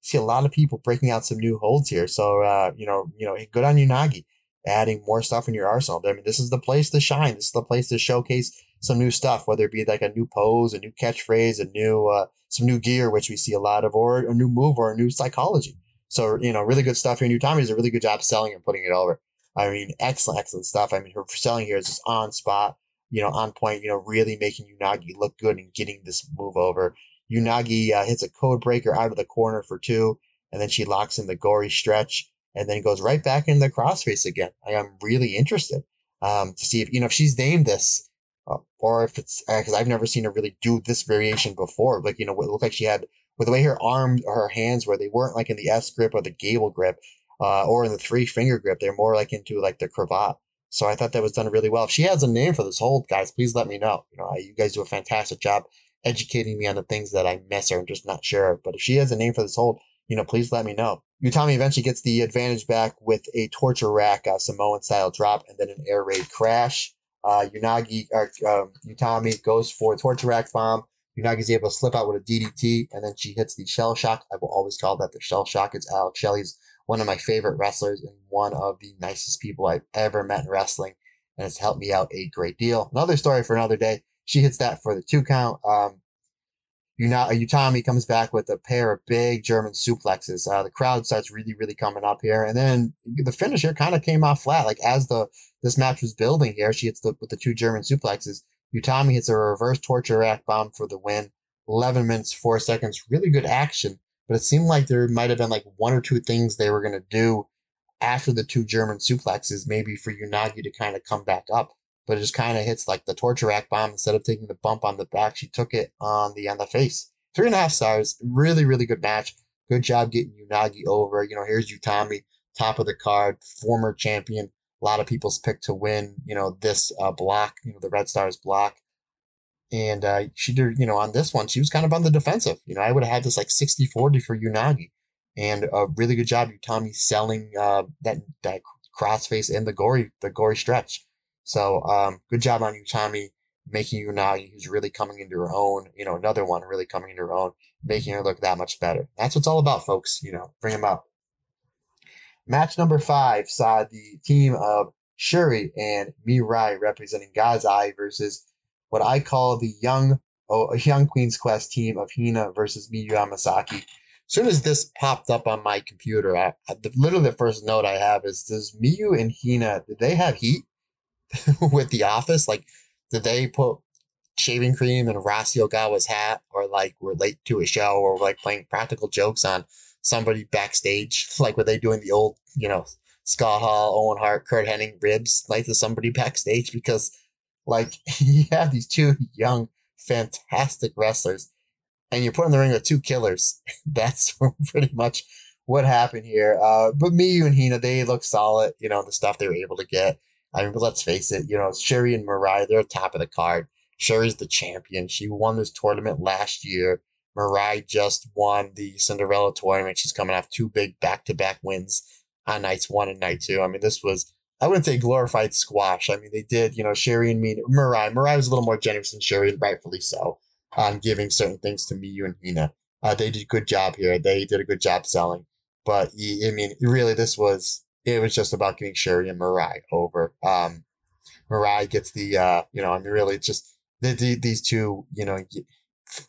see a lot of people breaking out some new holds here. So, uh, you know, you know, good on Unagi, adding more stuff in your arsenal. I mean, this is the place to shine. This is the place to showcase some new stuff, whether it be like a new pose, a new catchphrase, a new, uh, some new gear, which we see a lot of, or a new move or a new psychology. So, you know, really good stuff here. Utami does a really good job selling and putting it over. I mean, excellent, excellent stuff. I mean, her selling here is just on spot, you know, on point, you know, really making Unagi look good and getting this move over. Unagi uh, hits a code breaker out of the corner for two, and then she locks in the gory stretch and then goes right back in the crossface again. I am really interested um, to see if, you know, if she's named this uh, or if it's because uh, I've never seen her really do this variation before. Like, you know, it looked like she had with the way her arms or her hands were, they weren't like in the S grip or the gable grip, uh, or in the three finger grip. They're more like into like the cravat. So I thought that was done really well. If she has a name for this hold, guys, please let me know. You know, you guys do a fantastic job educating me on the things that I miss or I'm just not sure of. But if she has a name for this hold, you know, please let me know. Utami eventually gets the advantage back with a torture rack uh, Samoan style drop and then an air raid crash. Uh, Unagi or um, Utami goes for a torture rack bomb. Unagi's able to slip out with a DDT, and then she hits the shell shock. I will always call that the shell shock. It's Alex Shelley's one of my favorite wrestlers and one of the nicest people I've ever met in wrestling, and it's helped me out a great deal. Another story for another day. She hits that for the two count. Um, Utami comes back with a pair of big German suplexes. Uh, the crowd starts really, really coming up here, and then the finish here kind of came off flat. Like as the this match was building here, she hits the with the two German suplexes. Utami hits a reverse torture rack bomb for the win. 11 minutes, 4 seconds. Really good action. But it seemed like there might have been like one or two things they were going to do after the two German suplexes, maybe for Unagi to kind of come back up. But it just kind of hits like the torture rack bomb. Instead of taking the bump on the back, she took it on the on the face. Three and a half stars. Really, really good match. Good job getting Unagi over. You know, here's Utami, top of the card, former champion a lot of people's pick to win, you know, this uh, block, you know, the Red Stars block. And uh, she did, you know, on this one, she was kind of on the defensive. You know, I would have had this like 60 40 for Unagi. And a really good job, Utami, selling uh, that, that crossface and the gory, the gory stretch. So um, good job on Utami making Unagi, who's really coming into her own. You know, another one really coming into her own, making her look that much better. That's what's all about, folks. You know, bring them out. Match number five saw the team of Syuri and Mirai representing God's Eye versus what I call the young oh, young Queen's Quest team of Hina versus Miyu Amasaki. As soon as this popped up on my computer, I, the, literally the first note I have is: Does Miyu and Hina did they have heat with the Office? Like, did they put shaving cream in Rossy Ogawa's hat, or like were late to a show, or like playing practical jokes on somebody backstage, like were they doing the old, you know, Scott Hall, Owen Hart, Curt Hennig ribs, like to somebody backstage because, like, you have these two young, fantastic wrestlers, and you put in the ring with two killers. That's pretty much what happened here. Uh, but Miyu and Hina, they look solid, you know, the stuff they were able to get. I mean, let's face it, you know, Syuri and Mirai, they're top of the card. Syuri's the champion. She won this tournament last year. Mirai just won the Cinderella tournament. She's coming off two big back to back wins on nights one and night two. I mean, this was, I wouldn't say glorified squash. I mean, they did, you know, Syuri and me, Mirai. Mirai was a little more generous than Syuri, and rightfully so, on giving certain things to Miyu and Hina. Uh, they did a good job here. They did a good job selling. But I mean, really, this was it was just about getting Syuri and Mirai over. Um, Mirai gets the uh, you know, I mean, really, just the, the, these two, you know,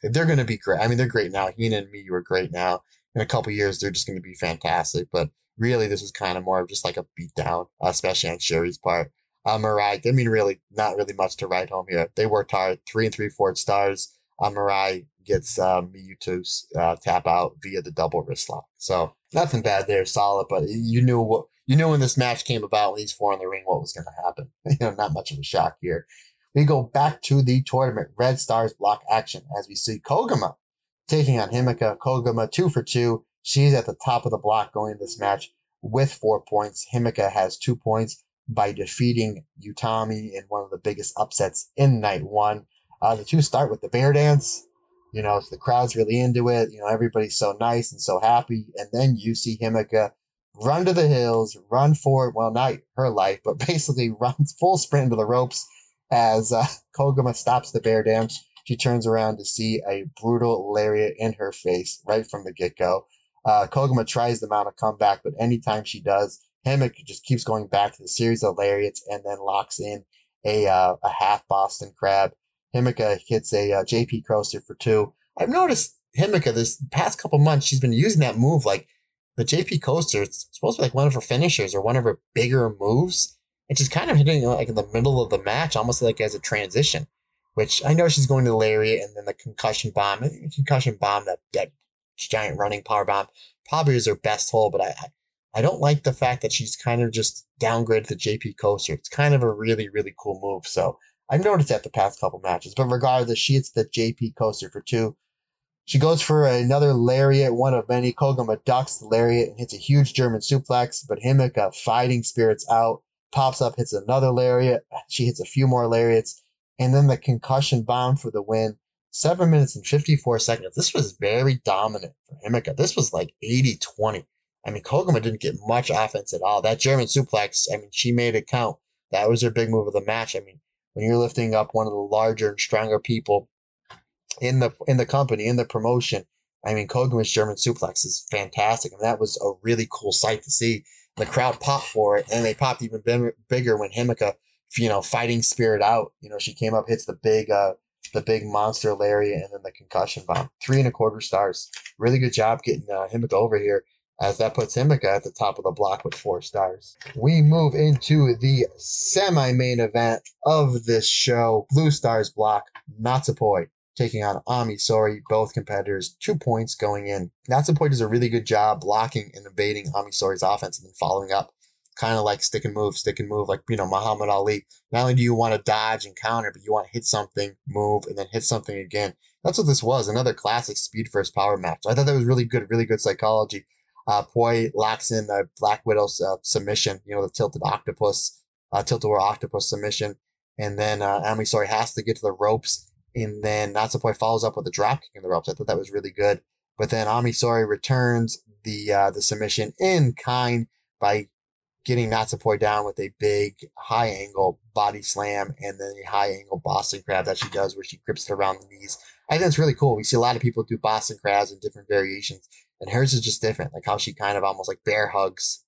they're going to be great. I mean, they're great now. Hina and Miyu were great now. In a couple years, they're just going to be fantastic. But really, this was kind of more of just like a beatdown, especially on Syuri's part. Uh, Mirai, I mean, really, not really much to write home here. They worked hard, three and three fourth stars. Uh, Mirai gets uh, Miyu to uh, tap out via the double wrist lock. So nothing bad there, solid. But you knew what you knew when this match came about these four in the ring what was going to happen. You know, not much of a shock here. We go back to the tournament, Red Stars block action as we see Koguma taking on Himeka. Koguma two for two. She's at the top of the block going into this match with four points. Himeka has two points by defeating Utami in one of the biggest upsets in night one. Uh, the two start with the bear dance. You know, the crowd's really into it. You know, everybody's so nice and so happy. And then you see Himeka run to the hills, run for, well, not her life, but basically runs full sprint into the ropes as uh, Koguma stops the bear dance. She turns around to see a brutal lariat in her face right from the get go. Uh, Koguma tries to mount a comeback, but anytime she does, Himeka just keeps going back to the series of lariats and then locks in a, uh, a half Boston crab. Himeka hits a uh, JP coaster for two. I've noticed Himeka this past couple months, she's been using that move like the JP coaster. It's supposed to be like one of her finishers or one of her bigger moves. And she's kind of hitting like in the middle of the match, almost like as a transition. Which I know she's going to lariat and then the concussion bomb. Concussion bomb, that that giant running power bomb, probably is her best hold. But I, I don't like the fact that she's kind of just downgraded the JP coaster. It's kind of a really really cool move. So I've noticed that the past couple matches. But regardless, she hits the JP coaster for two. She goes for another lariat, one of many. Koguma ducks the lariat and hits a huge German suplex, but Himeka, uh, fighting spirits out, pops up, hits another lariat. She hits a few more lariats, and then the concussion bomb for the win. Seven minutes and 54 seconds. This was very dominant for Himeka. This was like 80 20. I mean, Koguma didn't get much offense at all. That German suplex, I mean, she made it count. That was her big move of the match. I mean, when you're lifting up one of the larger and stronger people in the in the company in the promotion. I mean, Koguma's German suplex is fantastic, and that was a really cool sight to see. The crowd popped for it, and they popped even bigger when Himeka, you know, fighting spirit out. You know, she came up, hits the big, uh, the big monster lariat, and then the concussion bomb. Three and a quarter stars. Really good job getting uh, Himeka over here as that puts Himeka at the top of the block with four stars. We move into the semi main event of this show Blue Stars block, Natsupoi taking on Ami Sourei, both competitors, two points going in. Natsupoi does a really good job blocking and evading Ami Sourei's offense and then following up. Kind of like stick and move, stick and move, like, you know, Muhammad Ali. Not only do you want to dodge and counter, but you want to hit something, move, and then hit something again. That's what this was. Another classic speed first power match. So I thought that was really good, really good psychology. Uh, Poi locks in the Black Widow's uh, submission, you know, the tilted octopus, uh, tilt-a-whirl octopus submission. And then uh, Ami Sourei has to get to the ropes. And then Natsupoi follows up with a drop kick in the ropes. I thought that was really good. But then Ami Sourei returns the uh, the submission in kind by getting Natsupoi down with a big high angle body slam and then a high angle Boston crab that she does where she grips it around the knees. I think it's really cool. We see a lot of people do Boston crabs in different variations and hers is just different. Like how she kind of almost like bear hugs.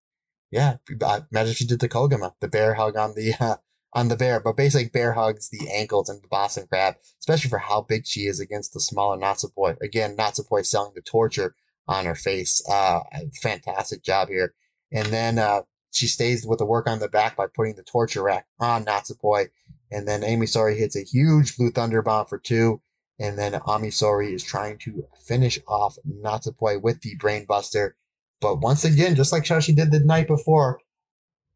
Yeah, imagine if she did the Koguma, the bear hug on the uh, on the bear, but basically bear hugs the ankles and the Boston crab, especially for how big she is against the smaller Natsupoi. Again, Natsupoi selling the torture on her face. Uh, fantastic job here. And then uh, she stays with the work on the back by putting the torture rack on Natsupoi. And then Ami Sourei hits a huge blue thunder bomb for two. And then Ami Sourei is trying to finish off Natsupoi with the Brainbuster. But once again, just like how she did the night before,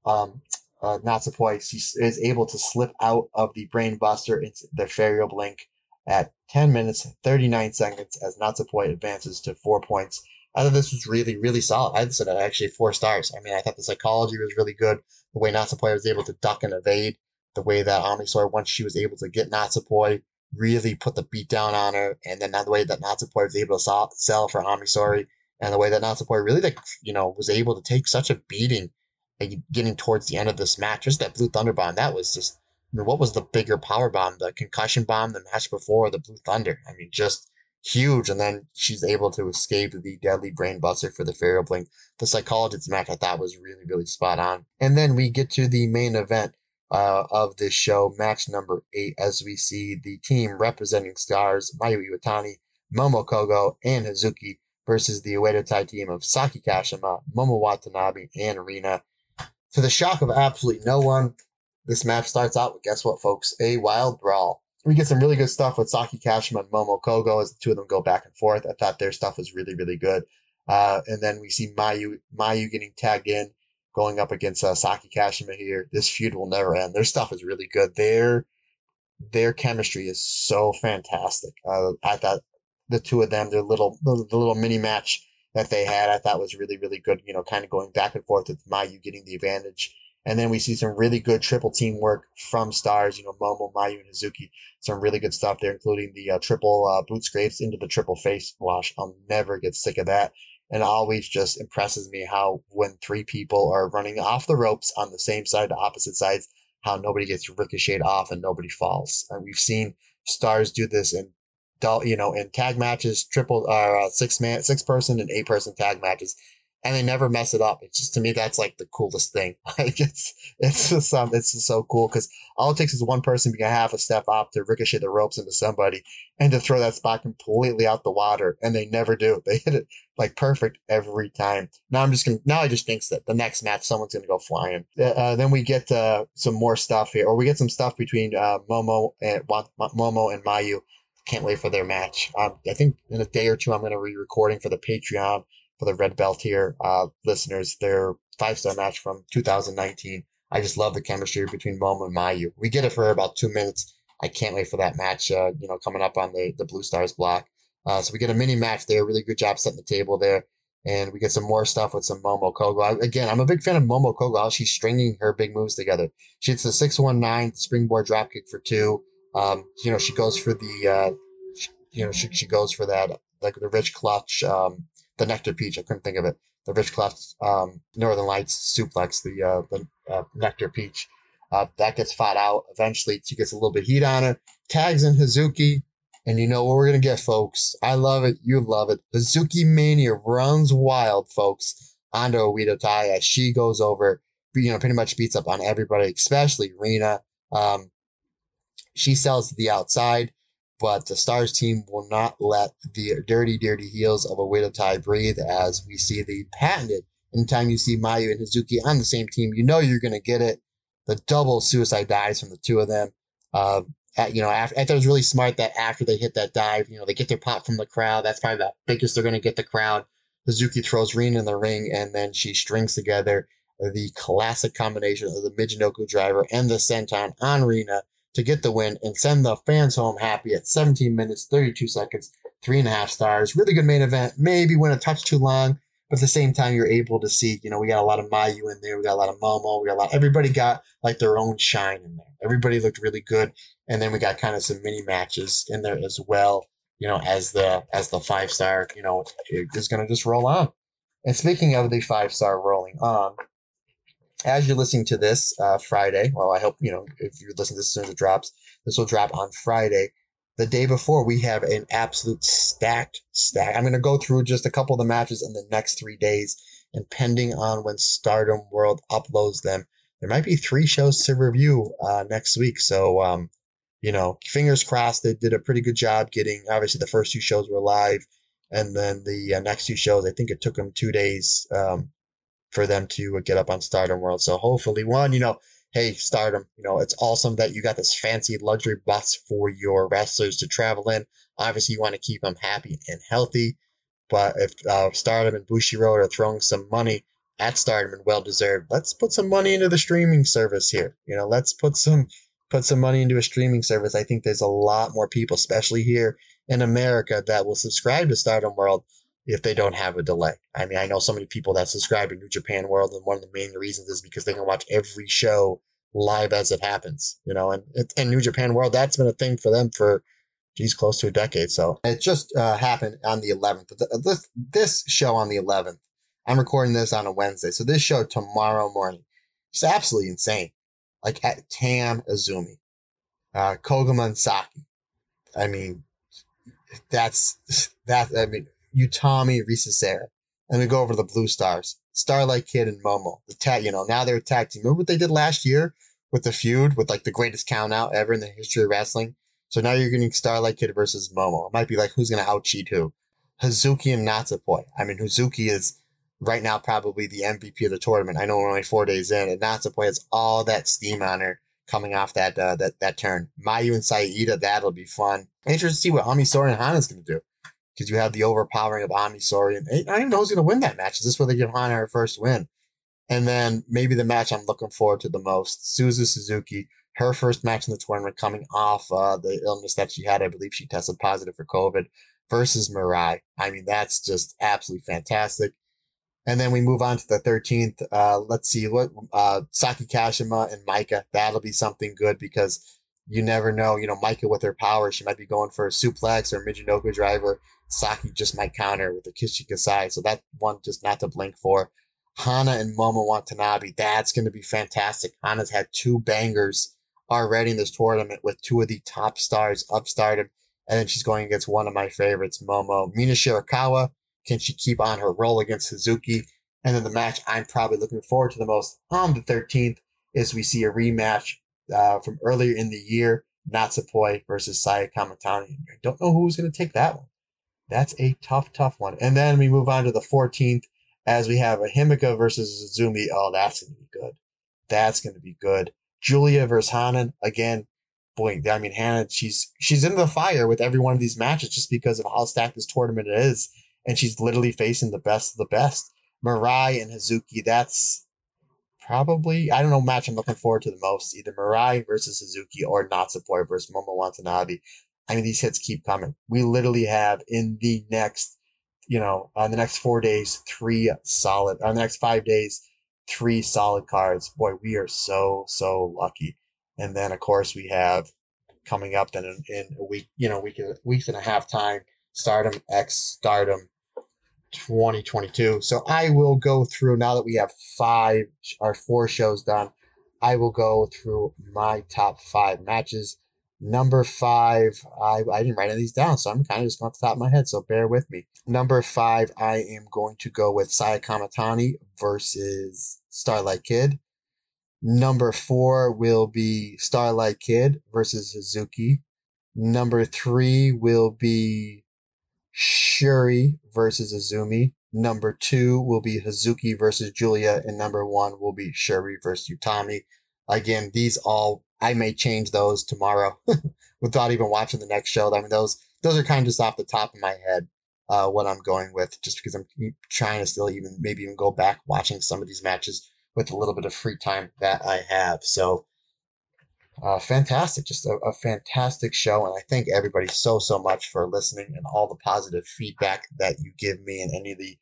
um, uh, she is able to slip out of the Brainbuster into the Ferio Blink at 10 minutes 39 seconds as Natsupoi advances to four points I thought this was really, really solid. I'd said actually four stars. I mean, I thought the psychology was really good. The way Natsupoi was able to duck and evade, the way that Ami Sourei, once she was able to get Natsupoi, really put the beat down on her, and then the way that Natsupoi was able to sell for Ami Sourei, and the way that Natsupoi really, like, you know, was able to take such a beating getting towards the end of this match. Just that Blue Thunder bomb, that was just, I mean, what was the bigger power bomb? The concussion bomb, the match before, the Blue Thunder? I mean, just huge. And then she's able to escape the deadly brain buster for the Pharaoh Blink. The psychologist match I thought was really, really spot on. And then we get to the main event uh, of this show, match number eight, as we see the team representing stars Mayu Iwatani, Momo Kohgo, and Hazuki versus the Oedo Tai team of Saki Kashima, Momo Watanabe, and Rina. To the shock of absolutely no one, this match starts out with guess what, folks? A wild brawl we get some really good stuff with Saki Kashima and Momo Kohgo as the two of them go back and forth. I thought their stuff was really, really good. Uh, and then we see Mayu Mayu getting tagged in, going up against uh, Saki Kashima here. This feud will never end. Their stuff is really good. Their their chemistry is so fantastic. Uh, I thought the two of them, their little the, the little mini match that they had, I thought was really, really good. You know, kind of going back and forth with Mayu getting the advantage and then we see some really good triple team work from stars, you know, Momo, Mayu, and Hazuki. Some really good stuff there, including the uh, triple uh, boot scrapes into the triple face wash. I'll never get sick of that. And always just impresses me how when three people are running off the ropes on the same side, the opposite sides, how nobody gets ricocheted off and nobody falls. And we've seen stars do this in you know, in tag matches, triple, uh, six man, six person and eight person tag matches and they never mess it up. It's just to me that's like the coolest thing. Like it's it's just um it's just so cool because all it takes is one person being a half a step up to ricochet the ropes into somebody and to throw that spot completely out the water, and they never do. They hit it like perfect every time. Now I'm just gonna now I just think that the next match someone's gonna go flying. Uh, uh, then we get uh, some more stuff here, or we get some stuff between uh, Momo and Momo and Mayu. Can't wait for their match. Um, I think in a day or two I'm gonna be recording for the Patreon for the red belt here, uh, listeners. Their five star match from 2019. I just love the chemistry between Momo and Mayu. We get it for about two minutes. I can't wait for that match. Uh, you know, coming up on the the Blue Stars block. Uh, so we get a mini match there. Really good job setting the table there. And we get some more stuff with some Momo Kohgo. I, again, I'm a big fan of Momo Kohgo. How she's stringing her big moves together. She hits the 619 springboard dropkick for two. Um, you know, she goes for the, uh, you know, she, she goes for that, like the rich clutch, um, the Nectar Peach. I couldn't think of it. The Rich Clef um, Northern Lights suplex, the uh, the uh, Nectar Peach. Uh, that gets fought out. Eventually, she gets a little bit heat on her. Tags in Hazuki, and you know what we're gonna get, folks. I love it. You love it. Hazuki Mania runs wild, folks. Onto Oedo Tai as she goes over, you know, pretty much beats up on everybody, especially Rina. Um, she sells to the outside but the Stars team will not let the dirty, dirty heels of Oedo Tai breathe as we see the patented. Anytime you see Mayu and Hazuki on the same team, you know you're going to get it. The double suicide dives from the two of them. Uh, at, you know, after, I thought it was really smart that after they hit that dive, you know, they get their pop from the crowd. That's probably the biggest they're going to get the crowd. Hazuki throws Rina in the ring, and then she strings together the classic combination of the Michinoku driver and the senton on Rina to get the win and send the fans home happy at 17 minutes, 32 seconds, three and a half stars. Really good main event. Maybe went a touch too long, but at the same time, you're able to see, you know, we got a lot of Mayu in there. We got a lot of Momo. We got a lot, everybody got like their own shine in there. Everybody looked really good. And then we got kind of some mini matches in there as well, you know, as the, as the five star, you know, is going to just roll on. And speaking of the five star rolling on, as you're listening to this uh, Friday, well, I hope you know if you're listening to this as soon as it drops, this will drop on Friday. The day before, we have an absolute stacked stack. I'm going to go through just a couple of the matches in the next three days, and pending on when Stardom World uploads them, there might be three shows to review uh, next week. So, um, you know, fingers crossed. They did a pretty good job getting. Obviously, the first two shows were live, and then the uh, next two shows, I think it took them two days um, for them to get up on Stardom World. So hopefully, one, you know, hey, Stardom, you know, it's awesome that you got this fancy luxury bus for your wrestlers to travel in. Obviously, you want to keep them happy and healthy. But if uh, Stardom and Bushiroad are throwing some money at Stardom and well deserved, let's put some money into the streaming service here. You know, let's put some put some money into a streaming service. I think there's a lot more people, especially here in America, that will subscribe to Stardom World if they don't have a delay. I mean, I know so many people that subscribe to New Japan World, and one of the main reasons is because they can watch every show live as it happens, you know, and, and New Japan World, that's been a thing for them for, geez, close to a decade. So it just uh, happened on the 11th. This, this show on the 11th, I'm recording this on a Wednesday. So this show tomorrow morning, it's absolutely insane. Like at Tam Azumi, uh, Koguma and Saki. I mean, that's that. I mean, Utami, Risa Sera. And we go over the Blue Stars. Starlight Kid and Momo. The tag, you know, now they're tag team. Remember what they did last year with the feud with like the greatest count out ever in the history of wrestling? So now you're getting Starlight Kid versus Momo. It might be like who's gonna out cheat who? Hazuki and Natsupoi. I mean, Hazuki is right now probably the MVP of the tournament. I know we're only four days in, and Natsupoi has all that steam on her coming off that uh, that that turn. Mayu and Saida, that'll be fun. Interesting to see what Ami and Hana's gonna do because you have the overpowering of Ami Sourei. And I don't even know who's going to win that match. Is this where they give Hana her first win? And then maybe the match I'm looking forward to the most, Suzu Suzuki, her first match in the tournament coming off uh, the illness that she had. I believe she tested positive for COVID versus Mirai. I mean, that's just absolutely fantastic. And then we move on to the 13th. Uh, let's see what uh, Saki Kashima and Maika. That'll be something good because you never know. You know, Maika with her power, she might be going for a suplex or a Michinoku driver. Saki just might counter with a Kishikasai. So that one just not to blink for. Hana and Momo Watanabe, that's going to be fantastic. Hana's had two bangers already in this tournament with two of the top stars of stardom. And then she's going against one of my favorites, Momo. Mina Shirakawa, can she keep on her roll against Suzuki? And then the match I'm probably looking forward to the most on the 13th is we see a rematch uh, from earlier in the year, Natsupoi versus Saya Kamatani. I don't know who's going to take that one. That's a tough, tough one. And then we move on to the 14th as we have a Himeka versus Zumi. Oh, that's going to be good. That's going to be good. Julia versus Hanan. Again, boy, I mean, Hannah, she's, she's in the fire with every one of these matches just because of how stacked this tournament is. And she's literally facing the best of the best. Mirai and Hazuki, that's probably, I don't know, match I'm looking forward to the most. Either Mirai versus Suzuki or Natsupoi versus Momo Watanabe. I mean, these hits keep coming. We literally have in the next, you know, on the next four days, three solid, on the next five days, three solid cards. Boy, we are so, so lucky. And then, of course, we have coming up then in, in a week, you know, week, weeks and a half time, Stardom X Stardom 2022. So I will go through now that we have five or four shows done. I will go through my top five matches Number five, I, I didn't write any of these down, so I'm kind of just off the top of my head, so bear with me. Number five, I am going to go with Saya Kamatani versus Starlight Kid. Number four will be Starlight Kid versus Suzuki. Number three will be Syuri versus Azumi. Number two will be Hazuki versus Julia. And number one will be Syuri versus Utami. Again, these all I may change those tomorrow without even watching the next show. I mean, those those are kind of just off the top of my head uh, what I'm going with, just because I'm trying to still even maybe even go back watching some of these matches with a little bit of free time that I have. So, uh, fantastic, just a, a fantastic show, and I thank everybody so so much for listening and all the positive feedback that you give me and any of the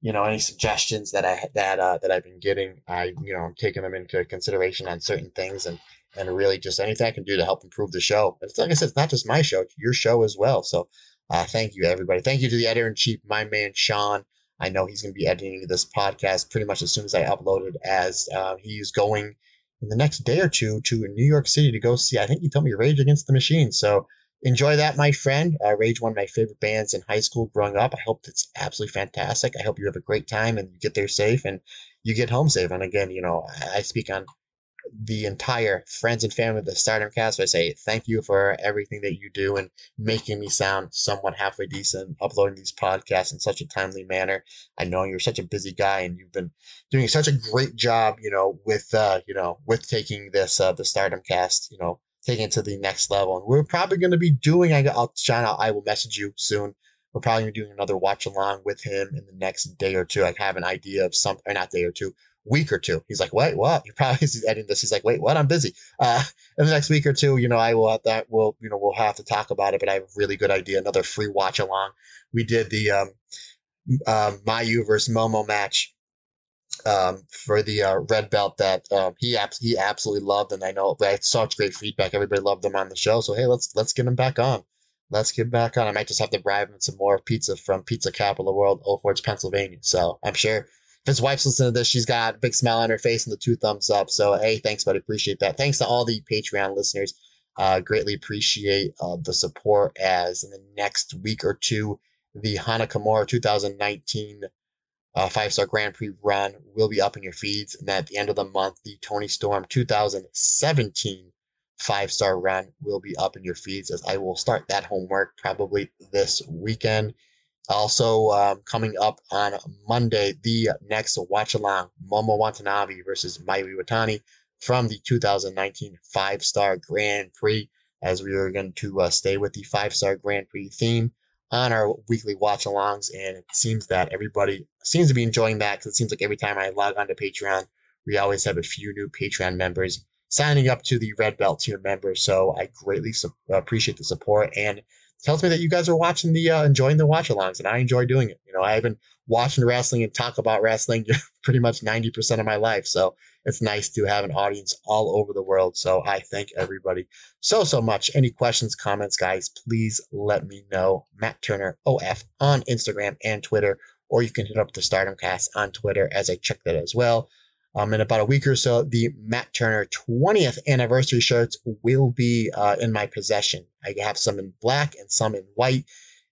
you know any suggestions that I that uh, that I've been getting. I you know I'm taking them into consideration on certain things and and really just anything I can do to help improve the show. It's like I said, it's not just my show, it's your show as well. So uh, thank you, everybody. Thank you to the editor in chief, my man Sean. I know he's going to be editing this podcast pretty much as soon as I upload it, as uh, he's going in the next day or two to New York City to go see. I think you told me Rage Against the Machine. So enjoy that, my friend. Uh, Rage, one of my favorite bands in high school growing up. I hope it's absolutely fantastic. I hope you have a great time and you get there safe and you get home safe. And again, you know, I speak on the entire friends and family of the Stardom cast. I say thank you for everything that you do and making me sound somewhat halfway decent, uploading these podcasts in such a timely manner. I know you're such a busy guy and you've been doing such a great job, you know, with uh, you know, with taking this uh the Stardom cast, you know, taking it to the next level. And we're probably going to be doing. I, I'll John, I'll, I will message you soon. We're probably doing another watch along with him in the next day or two. I have an idea of some, or not day or two, week or two. He's like, wait, what? He probably is editing this. He's like, wait, what? I'm busy. Uh, in the next week or two, you know, I will that will you know we'll have to talk about it. But I have a really good idea. Another free watch along. We did the um, uh, Mayu versus Momo match um, for the uh, red belt that um, he abs- he absolutely loved, and I know saw such great feedback. Everybody loved him on the show, so hey, let's let's get him back on. Let's get back on. I might just have to bribe him some more pizza from Pizza Capital of the World, Old Forge, Pennsylvania. So I'm sure if his wife's listening to this, she's got a big smile on her face and the two thumbs up. So hey, thanks, buddy. Appreciate that. Thanks to all the Patreon listeners. Uh, greatly appreciate uh, the support as in the next week or two, the Hana Kimura 2019 uh, five star Grand Prix run will be up in your feeds. And at the end of the month, the Toni Storm 2017 five star run will be up in your feeds as I will start that homework probably this weekend. Also, um, coming up on Monday, the next watch along Momo Watanabe versus Mayu Iwatani from the 2019 five star Grand Prix, as we are going to uh, stay with the five star Grand Prix theme on our weekly watch alongs. And it seems that everybody seems to be enjoying that because it seems like every time I log on to Patreon, we always have a few new Patreon members signing up to the Red Belt tier members. So I greatly su- appreciate the support and tells me that you guys are watching the uh, enjoying the watch alongs and I enjoy doing it. You know, I've been watching wrestling and talk about wrestling pretty much 90% of my life. So it's nice to have an audience all over the world. So I thank everybody so, so much. Any questions, comments, guys, please let me know. Matt Turner OF on Instagram and Twitter, or you can hit up the Stardom Cast on Twitter as I check that as well. Um, in about a week or so, the Matt Turner 20th anniversary shirts will be uh, in my possession. I have some in black and some in white.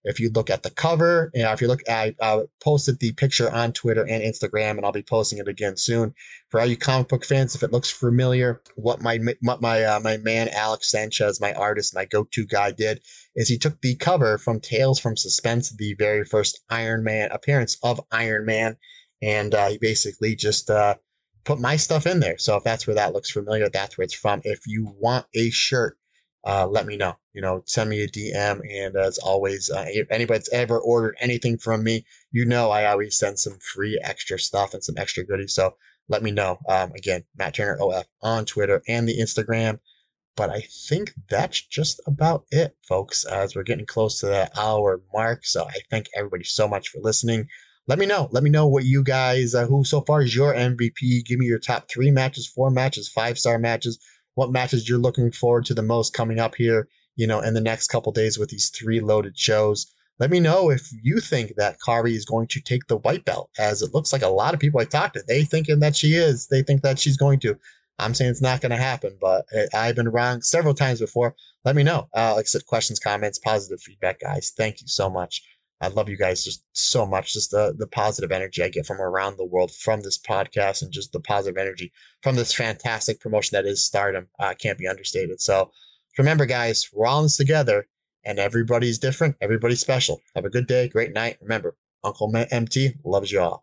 If you look at the cover, you know, if you look, I uh, posted the picture on Twitter and Instagram, and I'll be posting it again soon. For all you comic book fans, if it looks familiar, what my my uh, my man Alex Sanchez, my artist, my go-to guy, did is he took the cover from Tales from Suspense, the very first Iron Man appearance of Iron Man, and uh, he basically just uh, put my stuff in there. So if that's where that looks familiar, that's where it's from. If you want a shirt uh, let me know. You know, send me a DM. And as always, uh, if anybody's ever ordered anything from me, you know I always send some free extra stuff and some extra goodies. So let me know. Um, again, Matt Turner OF on Twitter and the Instagram. But I think that's just about it, folks, as we're getting close to that hour mark. So I thank everybody so much for listening. Let me know. Let me know what you guys, uh, who so far is your MVP. Give me your top three matches, four matches, five star matches what matches you're looking forward to the most coming up here, you know, in the next couple days with these three loaded shows. Let me know if you think that Kairi is going to take the white belt, as it looks like a lot of people I talked to, they thinking that she is. They think that she's going to. I'm saying it's not going to happen, but I've been wrong several times before. Let me know. Uh, like I said, questions, comments, positive feedback, guys. Thank you so much. I love you guys just so much. Just the the positive energy I get from around the world from this podcast, and just the positive energy from this fantastic promotion that is Stardom uh, can't be understated. So remember, guys, we're all in this together, and everybody's different. Everybody's special. Have a good day, great night. Remember, Uncle MT loves you all.